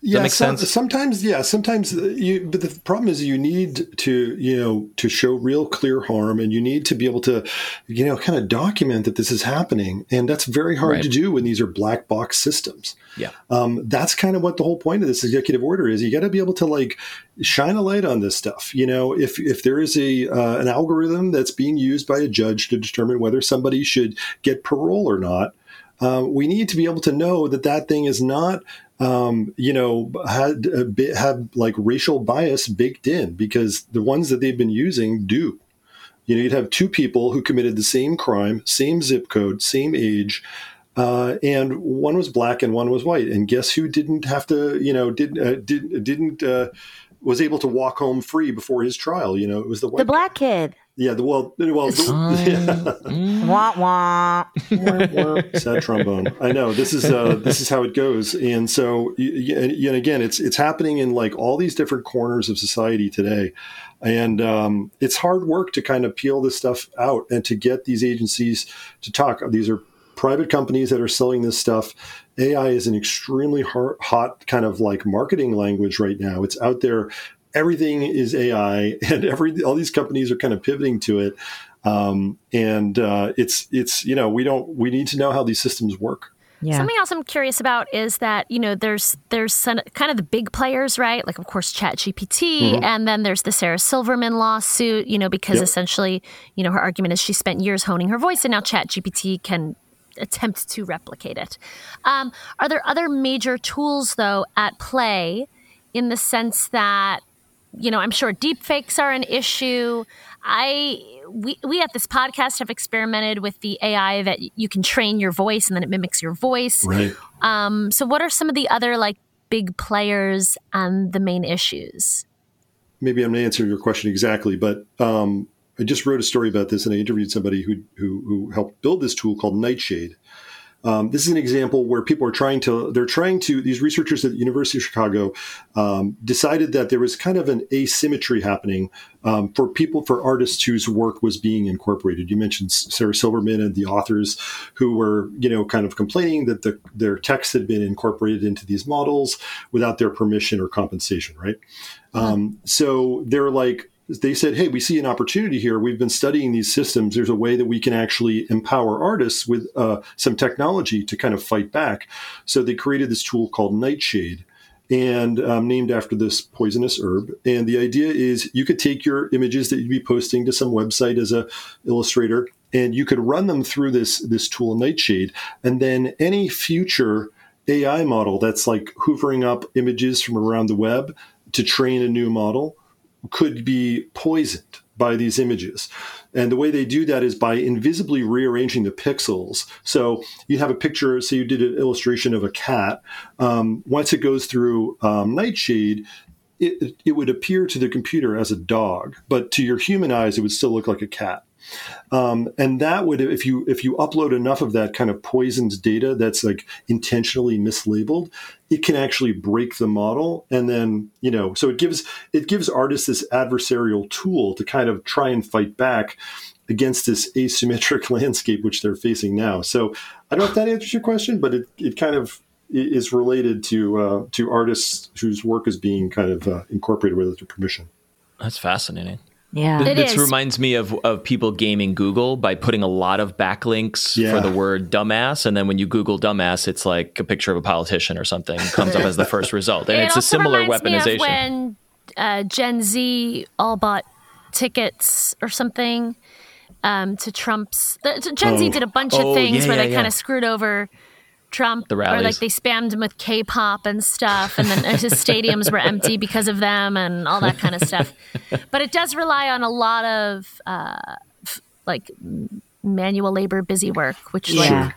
Yeah, that make some- sense? sometimes, yeah, sometimes you. But the problem is, you need to, you know, to show real clear harm, and you need to be able to, you know, kind of document that this is happening, and that's very hard Right. to do when these are black box systems. Yeah. Um, that's kind of what the whole point of this executive order is. You got to be able to like shine a light on this stuff. You know, if if there is a uh, an algorithm that's being used by a judge to determine whether somebody should get parole or not, uh, we need to be able to know that that thing is not, um, you know, had a bit, have like racial bias baked in because the ones that they've been using do. You know, you'd have two people who committed the same crime, same zip code, same age, uh, and one was black and one was white. And guess who didn't have to, you know, did uh, did didn't uh, was able to walk home free before his trial? You know, it was the white. The black kid. Yeah, the well, well, the, Mm. Wah wah. sad trombone. I know this is uh, this is how it goes, and so y- y- and and again, it's it's happening in like all these different corners of society today, and um, it's hard work to kind of peel this stuff out and to get these agencies to talk. These are private companies that are selling this stuff. AI is an extremely hot, hot kind of like marketing language right now. It's out there. Everything is AI, and every all these companies are kind of pivoting to it um, and uh, it's it's you know we don't we need to know how these systems work. Yeah. Something else I'm curious about is that you know there's there's some, kind of the big players, right? Like of course ChatGPT, and then there's the Sarah Silverman lawsuit. You know because Yep. essentially you know her argument is she spent years honing her voice, and now ChatGPT can attempt to replicate it. Um, are there other major tools though at play in the sense that you know, I'm sure deepfakes are an issue. I we we at this podcast have experimented with the AI that you can train your voice and then it mimics your voice. Right. Um, so what are some of the other like big players and the main issues? Maybe I'm going to answer your question exactly, but um, I just wrote a story about this, and I interviewed somebody who who, who helped build this tool called Nightshade. Um, this is an example where people are trying to they're trying to these researchers at the University of Chicago um, decided that there was kind of an asymmetry happening um, for people for artists whose work was being incorporated. You mentioned Sarah Silverman and the authors who were you know kind of complaining that the, their text had been incorporated into these models without their permission or compensation, right? Um, so they're like they said, Hey, we see an opportunity here. We've been studying these systems. There's a way that we can actually empower artists with uh, some technology to kind of fight back. So they created this tool called Nightshade. And um, named after this poisonous herb. And the idea is you could take your images that you'd be posting to some website as a illustrator, and you could run them through this this tool Nightshade, and then any future AI model that's like hoovering up images from around the web to train a new model could be poisoned by these images. And the way they do that is by invisibly rearranging the pixels. So you have a picture, say you did an illustration of a cat. Um, once it goes through um, Nightshade, it, it would appear to the computer as a dog, but to your human eyes, it would still look like a cat. Um, and that would, if you if you upload enough of that kind of poisoned data that's like intentionally mislabeled, it can actually break the model. And then you know, so it gives it gives artists this adversarial tool to kind of try and fight back against this asymmetric landscape which they're facing now. So I don't know if that answers your question, but it, it kind of is related to uh, to artists whose work is being kind of uh, incorporated without their permission. That's fascinating. Yeah. It this is. reminds me of, of people gaming Google by putting a lot of backlinks Yeah. for the word dumbass. And then when you Google dumbass, it's like a picture of a politician or something comes up as the first result. And it it's a similar reminds me of weaponization. when uh, Gen Z all bought tickets or something um, to Trump's. The, Gen Z Oh. did a bunch of Oh, things yeah, where yeah, they yeah. kind of screwed over Trump, The or like they spammed him with K-pop and stuff, and then his stadiums were empty because of them and all that kind of stuff. But it does rely on a lot of uh, f- like manual labor, busy work, which like Yeah.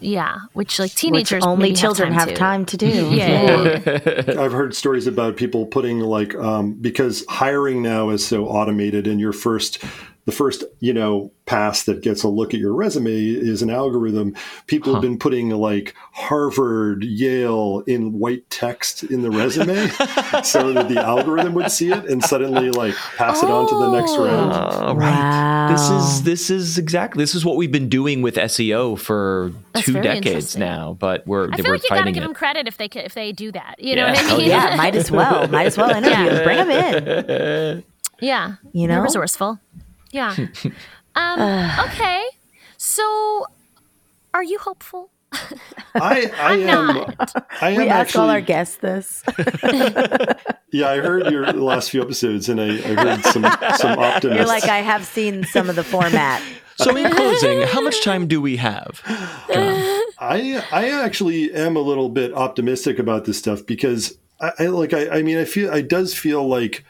yeah, which like Which teenagers only children have to. time to do. Yeah, yeah, yeah. I've heard stories about people putting like um, because hiring now is so automated, and your first the first you know pass that gets a look at your resume is an algorithm. People huh. have been putting like Harvard, Yale in white text in the resume so that the algorithm would see it and suddenly like pass oh, it on to the next round. Uh, right. Wow. This is this is exactly this is what we've been doing with SEO for That's two decades now. But we're I feel we're like you gotta give it. them credit if they if they do that. You yeah. know what I mean? Oh, yeah, might as well. Might as well interview. Yeah. Bring them in. Yeah, you know, They're resourceful. Yeah. um, okay. So, are you hopeful? I, I am. Not. I am we ask actually, all our guests this. yeah, I heard your last few episodes, and I, I heard some some optimists. You're like, I have seen some of the format. So, in closing, how much time do we have? I I actually am a little bit optimistic about this stuff because I, I like I, I mean I feel I does feel like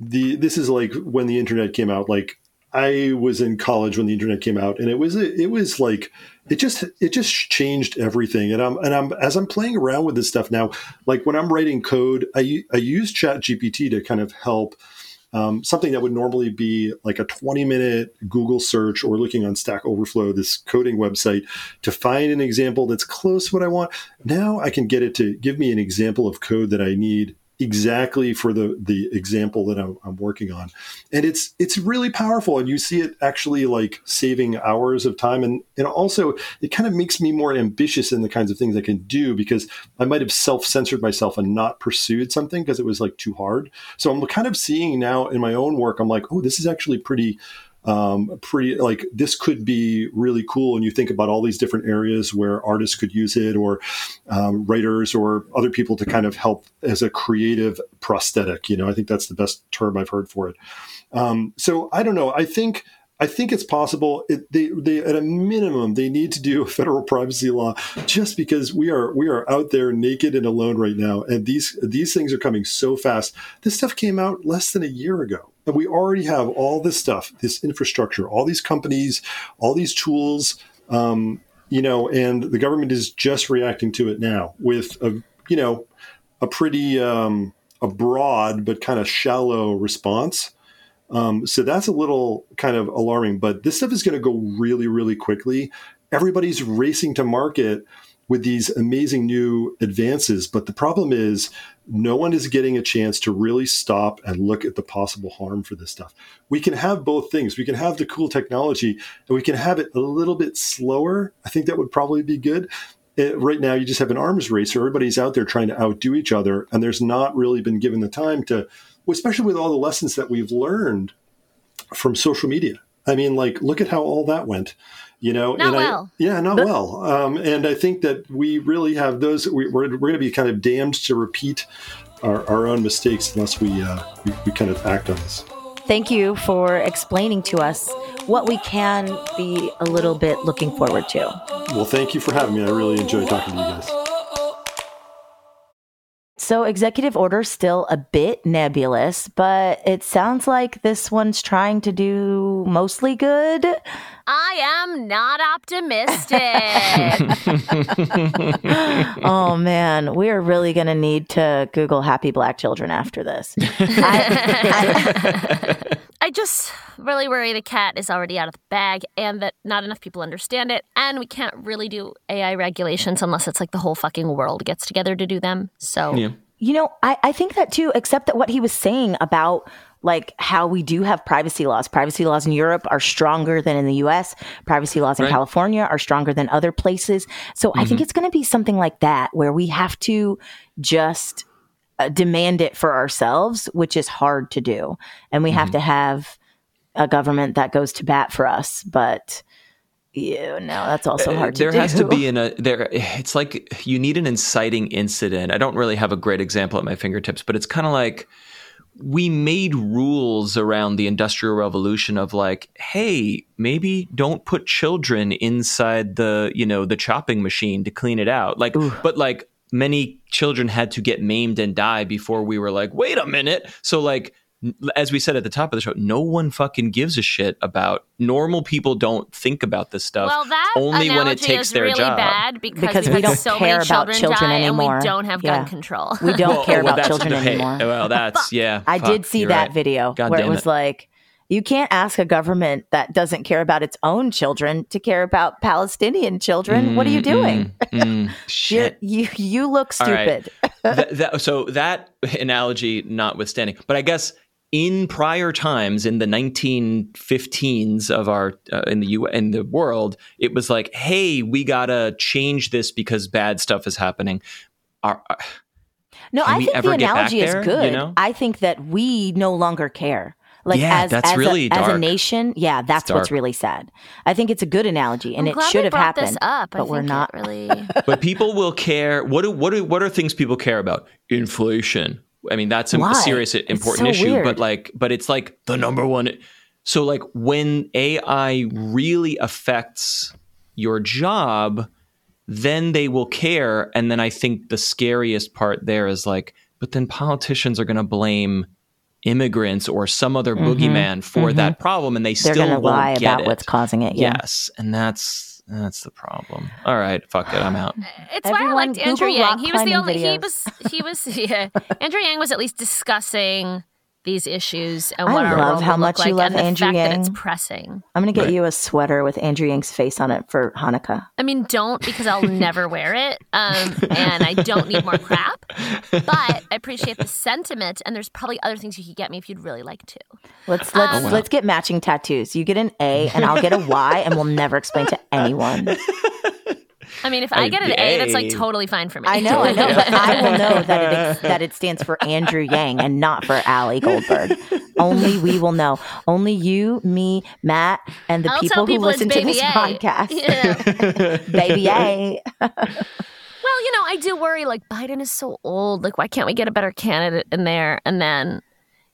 the this is like when the internet came out like I was in college when the internet came out, and it was it was like it just it just changed everything. And I'm and I'm as I'm playing around with this stuff now, like when I'm writing code, I I use Chat GPT to kind of help. Um, something that would normally be like a 20 minute Google search or looking on Stack Overflow, this coding website, to find an example that's close to what I want. Now I can get it to give me an example of code that I need exactly for the the example that I'm, I'm, working on. And it's it's really powerful and you see it actually like saving hours of time. And and also it kind of makes me more ambitious in the kinds of things i can do because i might have self-censored myself and not pursued something because it was like too hard. So i'm kind of seeing now in my own work i'm like oh this is actually pretty um, pretty like this could be really cool. And you think about all these different areas where artists could use it, or um, writers, or other people to kind of help as a creative prosthetic. You know, I think that's the best term I've heard for it. Um, so I don't know. I think I think it's possible. It, they, they, at a minimum, they need to do a federal privacy law, just because we are we are out there naked and alone right now, and these these things are coming so fast. This stuff came out less than a year ago, and we already have all this stuff, this infrastructure, all these companies, all these tools, um, you know, and the government is just reacting to it now with a you know a pretty um, a broad but kind of shallow response. Um, so that's a little kind of alarming, but this stuff is going to go really, really quickly. Everybody's racing to market with these amazing new advances. But the problem is, no one is getting a chance to really stop and look at the possible harm for this stuff. We can have both things. We can have the cool technology and we can have it a little bit slower. I think that would probably be good. It, right now, you just have an arms race. Everybody's out there trying to outdo each other, and there's not really been given the time to especially with all the lessons that we've learned from social media. I mean, like, look at how all that went. You know, not and well. I, yeah, not well. Um, and I think that we really have those. We, are we're, we're going to be kind of damned to repeat our, our own mistakes unless we, uh, we we kind of act on this. Thank you for explaining to us what we can be a little bit looking forward to. Well, thank you for having me. I really enjoyed talking to you guys. So, executive order still a bit nebulous, but it sounds like this one's trying to do mostly good. I am not optimistic. oh man, we are really going to need to Google happy black children after this. I, I, I just really worry the cat is already out of the bag and that not enough people understand it. And we can't really do AI regulations unless it's like the whole fucking world gets together to do them. So, yeah. you know, I, I think that too, except that what he was saying about like how we do have privacy laws. Privacy laws in Europe are stronger than in the US. Privacy laws in right. California are stronger than other places. So mm-hmm. I think mm-hmm. it's going to be something like that where we have to just uh, demand it for ourselves, which is hard to do. And we mm-hmm. have to have a government that goes to bat for us. But yeah, no, that's also hard uh, hard there to has to be in a there it's like you need an inciting incident. I don't really have a great example at my fingertips, but it's kind of like we made rules around the industrial revolution of like hey maybe don't put children inside the you know the chopping machine to clean it out like Ooh. but like many children had to get maimed and die before we were like wait a minute so like as we said at the top of the show, no one fucking gives a shit about normal people. Don't think about this stuff. Well, that only when it takes their really job. Bad because, because we don't so care about children anymore. And we don't have yeah. gun control. We don't well, care well, about children anymore. Well, that's yeah. I fuck, did see that right. video God where it was it. like You can't ask a government that doesn't care about its own children to care about Palestinian children. what are you doing? Mm, mm, shit. you you look All right. stupid. That- so that analogy notwithstanding, but I guess in prior times, in the 1915s of our uh, in the U in the world, it was like, hey, we gotta change this because bad stuff is happening. Our, uh, No, I think the analogy is you good. know? I think that we no longer care. Like Yeah, as that's as, really a, as a nation, yeah, that's what's really sad. I think it's a good analogy, and I'm it glad should have happened. this up. but I we're not. Really. but people will care. What do what do what are things people care about? Inflation. I mean, that's a Why? serious, important so issue. weird. But like, but it's like the number one. So like, when AI really affects your job, then they will care. And then I think the scariest part there is like, but then politicians are going to blame immigrants or some other boogeyman for that problem, and they Mm-hmm. They're still going to won't lie get about it. what's causing it. Yeah. Yes, and that's that's the problem. All right, fuck it, I'm out. It's why I liked Andrew Google Yang. He was the climbing only. He was. He was. Yeah. Andrew Yang was at least discussing these issues and I what our love how much look you like love and the Andrew fact that Yang. it's pressing. I'm going to get Right. you a sweater with Andrew Yang's face on it for Hanukkah. I mean, don't because I'll never wear it, um, and I don't need more crap. But I appreciate the sentiment, and there's probably other things you could get me if you'd really like to. Let's let's Um, let's get matching tattoos. You get an A, and I'll get a Y, and we'll never explain to anyone. I mean, if I I- get an A, that's like totally fine for me. I know, I know, but I will know that it that it stands for Andrew Yang and not for Alli Goldberg. Only we will know. Only you, me, Matt, and the I'll people tell who listen to Baby this A. podcast. Yeah. Baby A. Well, you know, I do worry like Biden is so old. Like, why can't we get a better candidate in there? And then,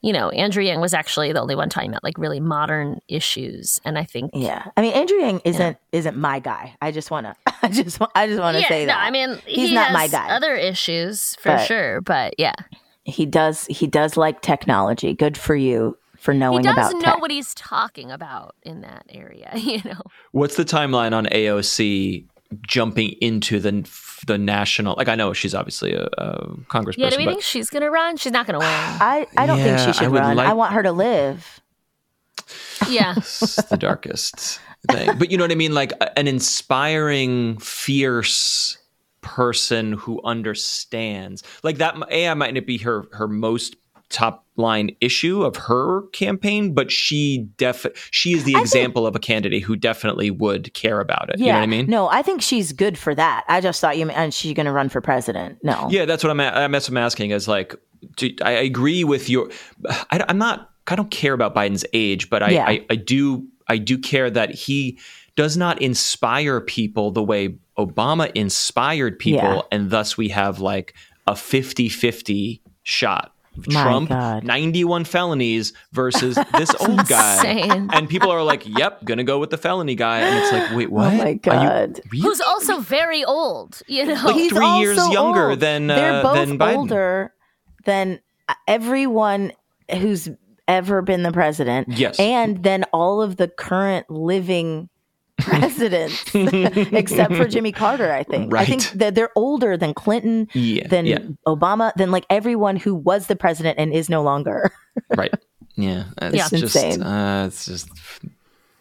you know, Andrew Yang was actually the only one talking about like really modern issues. And I think, Yeah, I mean Andrew Yang isn't isn't my guy. I just wanna, I just, I just want to yeah, say no, that. I mean, he's he not has my guy. Other issues for But- sure, but yeah, he does, he does like technology. Good for you for he knowing does about know tech. what he's talking about in that area. You know, What's the timeline on AOC jumping into the the national? Like, I know she's obviously a, a congressperson, yeah. Do we think she's gonna run? She's not gonna win. I, I don't think she should would run. like- I want her to live. yeah, it's the darkest thing. But you know what I mean? Like an inspiring, fierce person who understands. Like that. AI might not be her her most top line issue of her campaign, but she def she is the example of a candidate who definitely would care about it. Yeah, You know what I mean? No, I think she's good for that. I just thought you meant and she's going to run for president. No. Yeah, that's what I'm. I'm, that's what I'm asking. Is like, do, I agree with your. I, am not. I don't care about Biden's age, but I, Yeah. I, I do. I do care that he does not inspire people the way Obama inspired people, Yeah. and thus we have like a 50-50 shot. My Trump, God. 91 felonies versus this old guy. insane. And people are like, yep, gonna go with the felony guy. And it's like, wait, what? Oh my Are you- God. really? who's also very old. You know, Like He's three years younger old. than, They're uh, both than Biden. older than everyone who's ever been the president. Yes. And then all of the current living presidents, except for Jimmy Carter, I think. Right. I think that they're older than Clinton, Yeah, than yeah. Obama, than like everyone who was the president and is no longer. right. Yeah, it's Yeah. just Insane. uh, it's just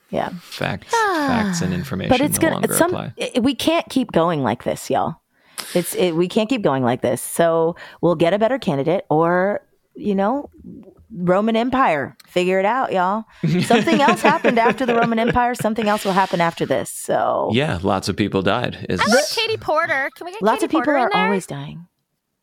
yeah. facts, facts and information. But it's no gonna longer some apply. it- we can't keep going like this, y'all. It's it, we can't keep going like this. So we'll get a better candidate or you know Roman Empire. Figure it out, y'all. Something else happened after the Roman Empire. Something else will happen after this. So Yeah, lots of people died. Is I like Katie Porter. Can we get lots Katie of people Porter are always dying.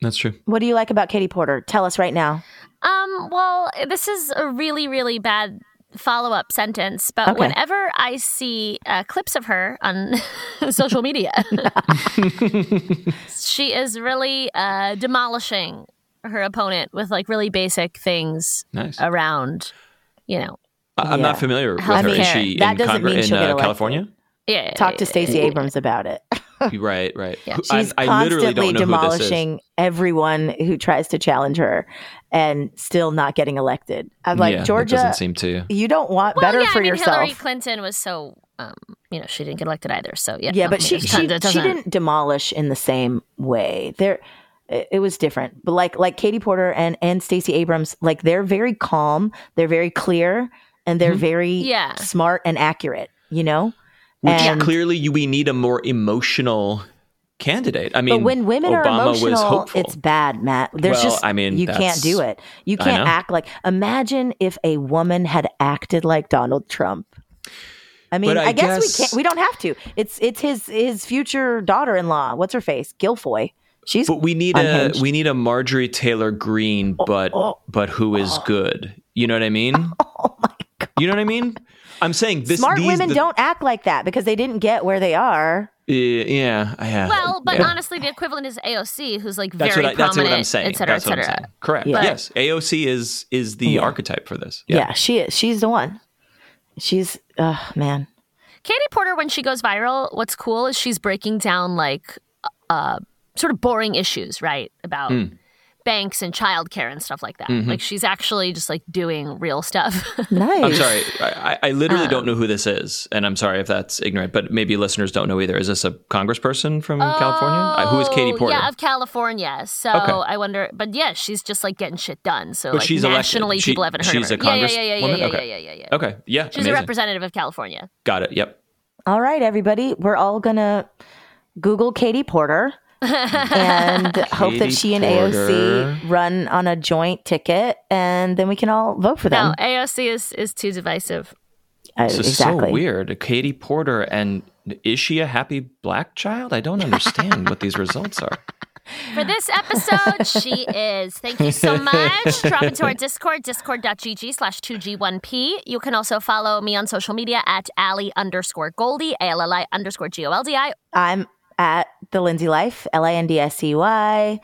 that's true. What do you like about Katie Porter? Tell us right now. Um, well, this is a really, really bad follow up sentence, but Okay. whenever I see uh, clips of her on social media, she is really uh, demolishing her opponent with like really basic things Nice. around, you know. I- I'm yeah. not familiar with Healthcare. her. Is she That in, doesn't Congress, mean in uh. California? Yeah, Talk to Stacey Abrams about it. right, right. Yeah. She's I, I literally constantly don't know who this is. demolishing everyone who tries to challenge her and still not getting elected. I'm like, yeah, Georgia, doesn't seem to. you don't want Well, better yeah, for I mean, yourself. Hillary Clinton was so, um, you know, she didn't get elected either. So yeah, yeah, no, but I she mean, it she, doesn't- she didn't demolish in the same way. There, it it was different. But like like Katie Porter and and Stacey Abrams, like they're very calm, they're very clear, and they're mm-hmm. very Yeah. smart and accurate. You know, Which And- clearly you, we need a more emotional candidate. I mean, but when women Obama are emotional, it's bad, Matt. There's Well, just I mean, you can't do it. You can't act like. Imagine if a woman had acted like Donald Trump. I mean, I, I guess, we can't. We don't have to. It's it's his his future daughter-in-law. What's her face? Guilfoyle. She's But we need unhinged. a we need a Marjorie Taylor Greene, but oh. but who is good? You know what I mean? oh my god. You know what I mean? I'm saying this. Smart these, women the- don't act like that because they didn't get where they are. Yeah, I have. Well, but yeah. honestly, the equivalent is AOC, who's like that's very what I, that's prominent, what I'm saying. et cetera, that's et what I'm cetera. saying. Correct. Yeah. Yes, AOC is is the Yeah. archetype for this. Yeah. she is. She's the one. She's oh man. Katie Porter, when she goes viral, what's cool is she's breaking down like uh, sort of boring issues, right? About Hmm. banks and childcare and stuff like that. Mm-hmm. Like she's actually just like doing real stuff. Nice. I'm sorry. I, I literally Um, don't know who this is, and I'm sorry if that's ignorant. But maybe listeners don't know either. Is this a congressperson from California? I- Who is Katie Oh, Porter? Yeah, of California. So Okay. I wonder, but yeah, she's just like getting shit done. So But like she's elected. nationally, She- people haven't heard she's of a her. yeah, yeah, yeah, yeah, yeah, Okay. yeah, yeah, yeah, yeah. okay. Yeah. She's amazing. a representative of California. Got it. Yep. All right, everybody. We're all gonna Google Katie Porter and hope that she and Porter. AOC run on a joint ticket, and then we can all vote for them. No, AOC is is too divisive. Uh, This is so weird. Katie Porter, and is she a happy black child? I don't understand what these results are. For this episode, she is. Thank you so much. Drop into our Discord, discord.gg slash 2G1P. You can also follow me on social media at Alli underscore Goldi, A-L-L-I underscore G-O-L-D-I. I'm at the Lindsey Life, L I N D S E Y,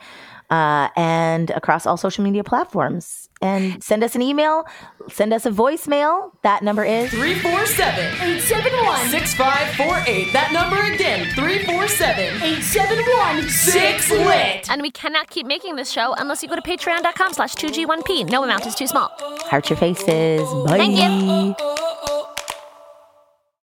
uh, and across all social media platforms. And send us an email, send us a voicemail. That number is 347 871 6548. That number again 347 871 6 lit. And we cannot keep making this show unless you go to patreon.com slash 2G1P. No amount is too small. Heart Your Faces. Bye. Thank you.